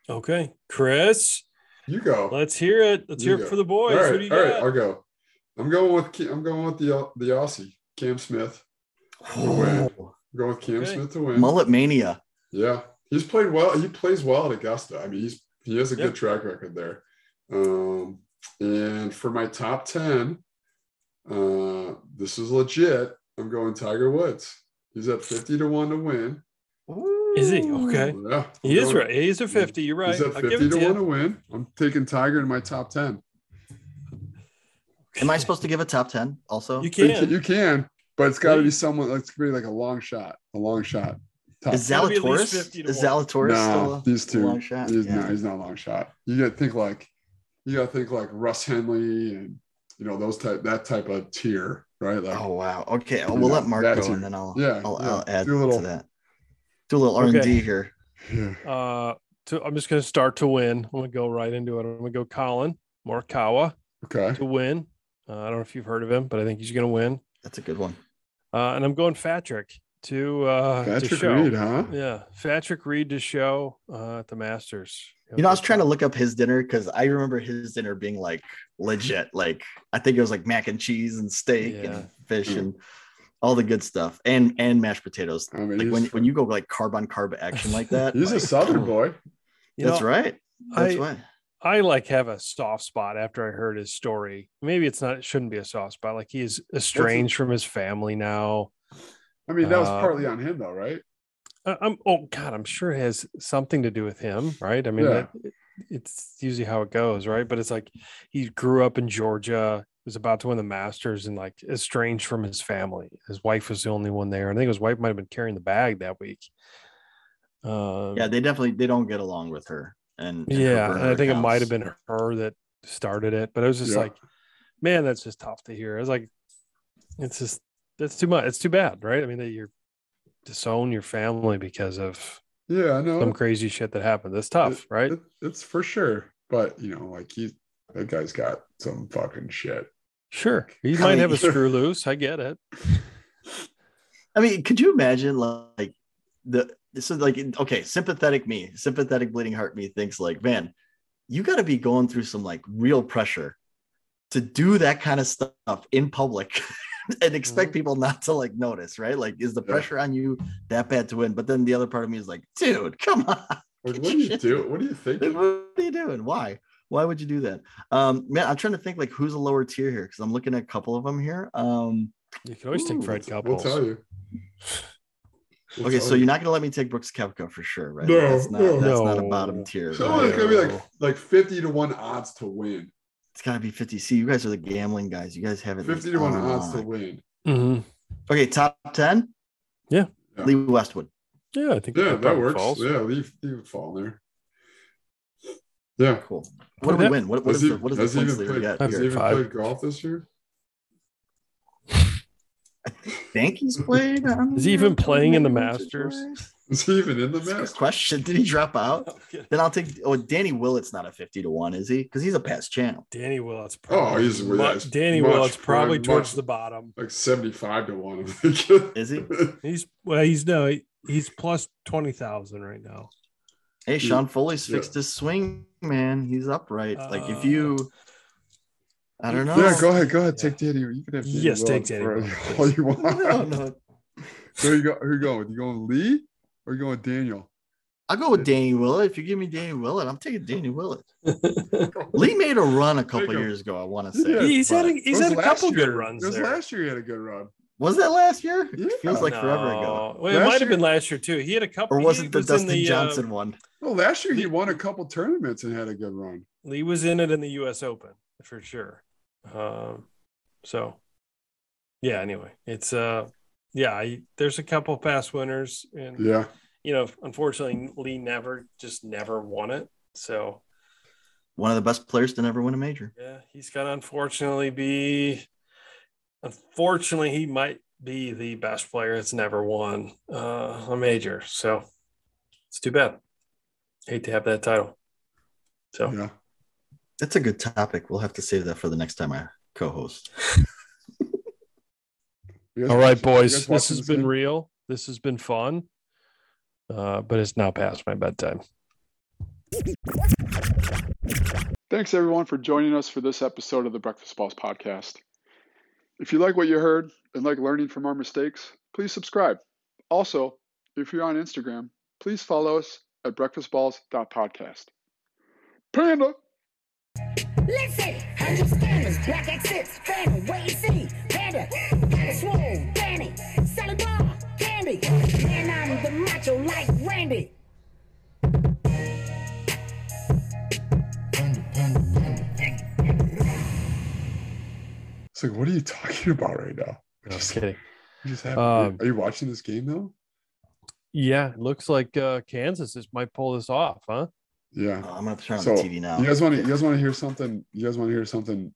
Okay, Chris, You go. let's hear it. Let's You hear go. it for the boys. all Who right, do you all right, got? I'll go. I'm going with I'm going with the the Aussie Cam Smith. win. Oh, I'm with Cam Okay. Smith to win. mullet mania. Yeah, he's played well. He plays well at Augusta. I mean, he's he has a Yep. good track record there. Um, and for my top ten, uh, this is legit. I'm going Tiger Woods. He's at fifty to one to win. Is he? Okay. Yeah, I'm He is going- right. He's a 50. You're right. He's at fifty to to one to win. I'm taking Tiger in my top ten. Am I supposed to give a top 10 also? You You can. can, you can but it's got to be Please. someone. It's gonna be like a long shot. A long shot. Top Is gotta be at least Zalatoris? Is. Zalatoris no, still a, these a two. long shot? He's, Yeah. no, he's not a long shot. You got to think like, you got to think like Russ Henley and you know those type that type of tier, right? Like, Oh wow. Okay, we'll Yeah, let Mark that's go it. and then I'll Yeah, I'll, yeah. I'll add Do a little- to that. Do a little R and Okay. D here. yeah. Uh, to, I'm just going to start to win. I'm going to go right into it. I'm going to go Collin Morikawa okay. to win. Uh, I don't know if you've heard of him, but I think he's going to win. That's a good one. Uh, and I'm going Patrick to uh, to show. Reed, huh? Yeah, Patrick Reed to show uh, at the Masters. You know, I was trying to look up his dinner because I remember his dinner being like legit. Like I think it was like mac and cheese and steak Yeah. and fish Mm. and all the good stuff, and and mashed potatoes. I mean, Like when, when you go like carb on carb action like that, [laughs] he's a Southern boy. You That's know, right. That's I- why. I like have a soft spot after I heard his story. Maybe it's not. It shouldn't be a soft spot. Like he is estranged from his family now. I mean, that was Uh, partly on him, though, right? Uh, I'm. Oh God, I'm sure it has something to do with him, right? I mean, Yeah. that- it's usually how it goes, right? But it's like he grew up in Georgia, was about to win the Masters, and like estranged from his family. His wife was the only one there. And I think his wife might have been carrying the bag that week. Um, Yeah, they definitely they don't get along with her. And, and her yeah, and I think it might have been her that started it, but it was just Yeah. like, man, that's just tough to hear. I was like, it's just that's too much. It's too bad, right? I mean, that you're disown your family because of Yeah, I know. some crazy shit that happened. That's tough, right? It- it's for sure. But you know, like he that guy's got some fucking shit. Sure, he I [laughs] might mean- have a [laughs] screw loose. I get it. I mean, could you imagine like the so like okay, sympathetic me, sympathetic bleeding heart me thinks like, man, you got to be going through some like real pressure to do that kind of stuff in public [laughs] [laughs] and expect people not to like notice, right? Like, is the Yeah. pressure on you that bad to win? But then the other part of me is like, dude, come on. Like, what do you shit do? What do you [laughs] think? What are you doing? Why? Why would you do that? Um, man, I'm trying to think like who's a lower tier here because I'm looking at a couple of them here. Um, You can always take Ooh, Fred We'll tell you. We'll okay, so you. you're not gonna let me take Brooks Koepka for sure, right? No, that's not no. that's not a bottom tier. So right? it's gonna be like like 50 to 1 odds to win. It's gotta be 50. See, you guys are the gambling guys. You guys have it. 50 to 1 odds to win. Mhm. Okay, top 10. Yeah. Yeah. Lee Westwood. Yeah, I think Yeah, that probably works. falls. Yeah, leave leave it fall there. Yeah. Cool. What do we win? What, what Has is he, the what is has the he points even leader we played, got has he even Five. played golf this year? [laughs] think he's played. Is he even playing in the once or Masters? Twice. [laughs] Is he even in the That's a? Question: Did he drop out? [laughs] Then I'll take. Oh, Danny Willett's not a 50 to one, is he? Because he's a past channel. Danny Willett's Oh, probably he's with mu- Danny Much Willett's probably prime, towards much- the bottom. Like 75 to 1, Is he? [laughs] He's well, he's no, he- he's plus twenty thousand right now. Hey, Sean Foley's Yeah. fixed his swing, man. He's upright. like if Uh, you, I don't know. Yeah, go ahead. Go ahead. Yeah. Take Danny. You can have Danny Yes, take Danny for Willett, all you want. No, no. So you go. Who you going with? You going Lee or you going with Daniel? I'll go with Danny Willett. If you give me Danny Willett, I'm taking Danny Willett. [laughs] Lee made a run a couple years ago. I want to say. Yeah, he's had a, he's had a last couple good runs there. last year. He had a good run. Was that last year? Yeah. It feels like forever ago. Well, it Last might have been last year too. He had a couple. Or was he it the in Dustin the, uh, Johnson one? Well, last year he The- won a couple tournaments and had a good run. Lee was in it in the U.S. Open for sure. Um, so, yeah. Anyway, it's uh, yeah. I, there's a couple past winners, and Yeah. you know, unfortunately, Lee never just never won it. So One of the best players to never win a major. yeah, he's gonna unfortunately be. Unfortunately, he might be the best player that's never won uh, a major. So it's too bad. Hate to have that title. So Yeah. That's a good topic. We'll have to save that for the next time I co-host. [laughs] You guys All right, boys. This watching has been game? real. This has been fun. Uh, but it's now past my bedtime. Thanks everyone for joining us for this episode of the Breakfast Balls podcast. If you like what you heard and like learning from our mistakes, please subscribe. Also, if you're on Instagram, please follow us at breakfastballs.podcast. Panda! Listen, hundred scammers, black exits, family, wait and see. Panda, got a swole, Danny, solid bar, candy. Man, I'm the macho like Randy. It's like, what are you talking about right now? No, I'm kidding. Just Um, are you watching this game though? Yeah, it looks like uh, Kansas just might pull this off, huh? Yeah. Oh, I'm gonna turn on So the TV now. you guys want to you guys want to hear something? You guys want to hear something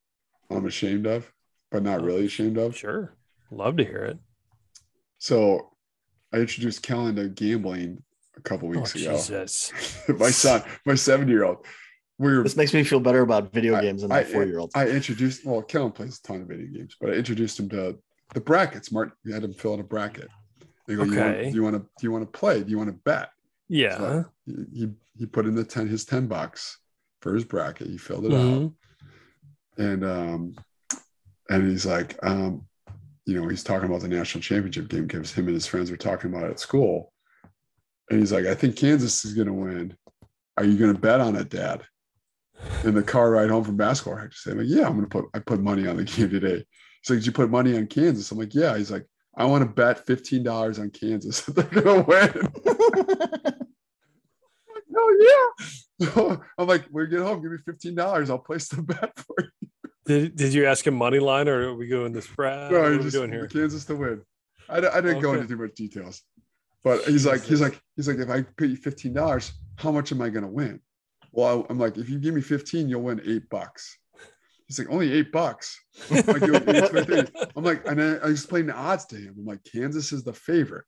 I'm ashamed of, but not oh, really ashamed of? Sure. Love to hear it. So I introduced Kellen to gambling a couple Oh, weeks ago. Jesus. [laughs] my son, my seven year old. We were This makes me feel better about video I- games than I- my four year old. I introduced well, Kellen plays a ton of video games, but I introduced him to the brackets. Mark you had him fill out a bracket. They go, you want, Okay. do you want to do you want to play? Do you want to bet? Yeah. So he, he he put in the 10 his 10 bucks for his bracket. He filled it out. Mhm. And um and he's like, um, you know, he's talking about the national championship game because him and his friends were talking about it at school. And he's like, I think Kansas is gonna win. Are you gonna bet on it, Dad? In the car ride home from basketball practice. I'm like, yeah, I'm gonna put I put money on the [laughs] game today. He's like, Did you put money on Kansas? I'm like, yeah. He's like, I want to bet $15 on Kansas that [laughs] they're gonna win. [laughs] oh yeah. [laughs] So I'm like, when you get home, give me $15. I'll place the [laughs] bet for you. Did, did you ask him money line or are we going the spread? No, what are we doing here? Kansas to win. I, I didn't oh, go into too much details, but he's like, he's like, he's like, if I pay you fifteen dollars, how much am I going to win? Well, I'm like, if you give me 15, you'll win eight bucks. He's like, only eight bucks. I'm like, "You'll- it's my thing." [laughs] I'm like, and I, I explained the odds to him. I'm like, Kansas is the favorite,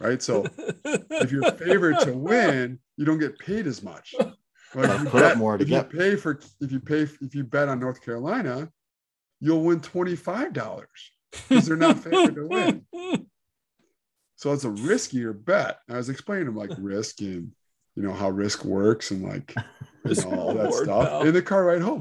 right? So if you're favored to win, you don't get paid as much. [laughs] Like, if you put up bet- more to if you pay for if you pay if you bet on North Carolina, you'll win twenty five dollars because they're not favored to [laughs] win. So it's a riskier bet. I was explaining to him like risk and you know how risk works and like [laughs] you know, all that stuff pal. in the car ride home.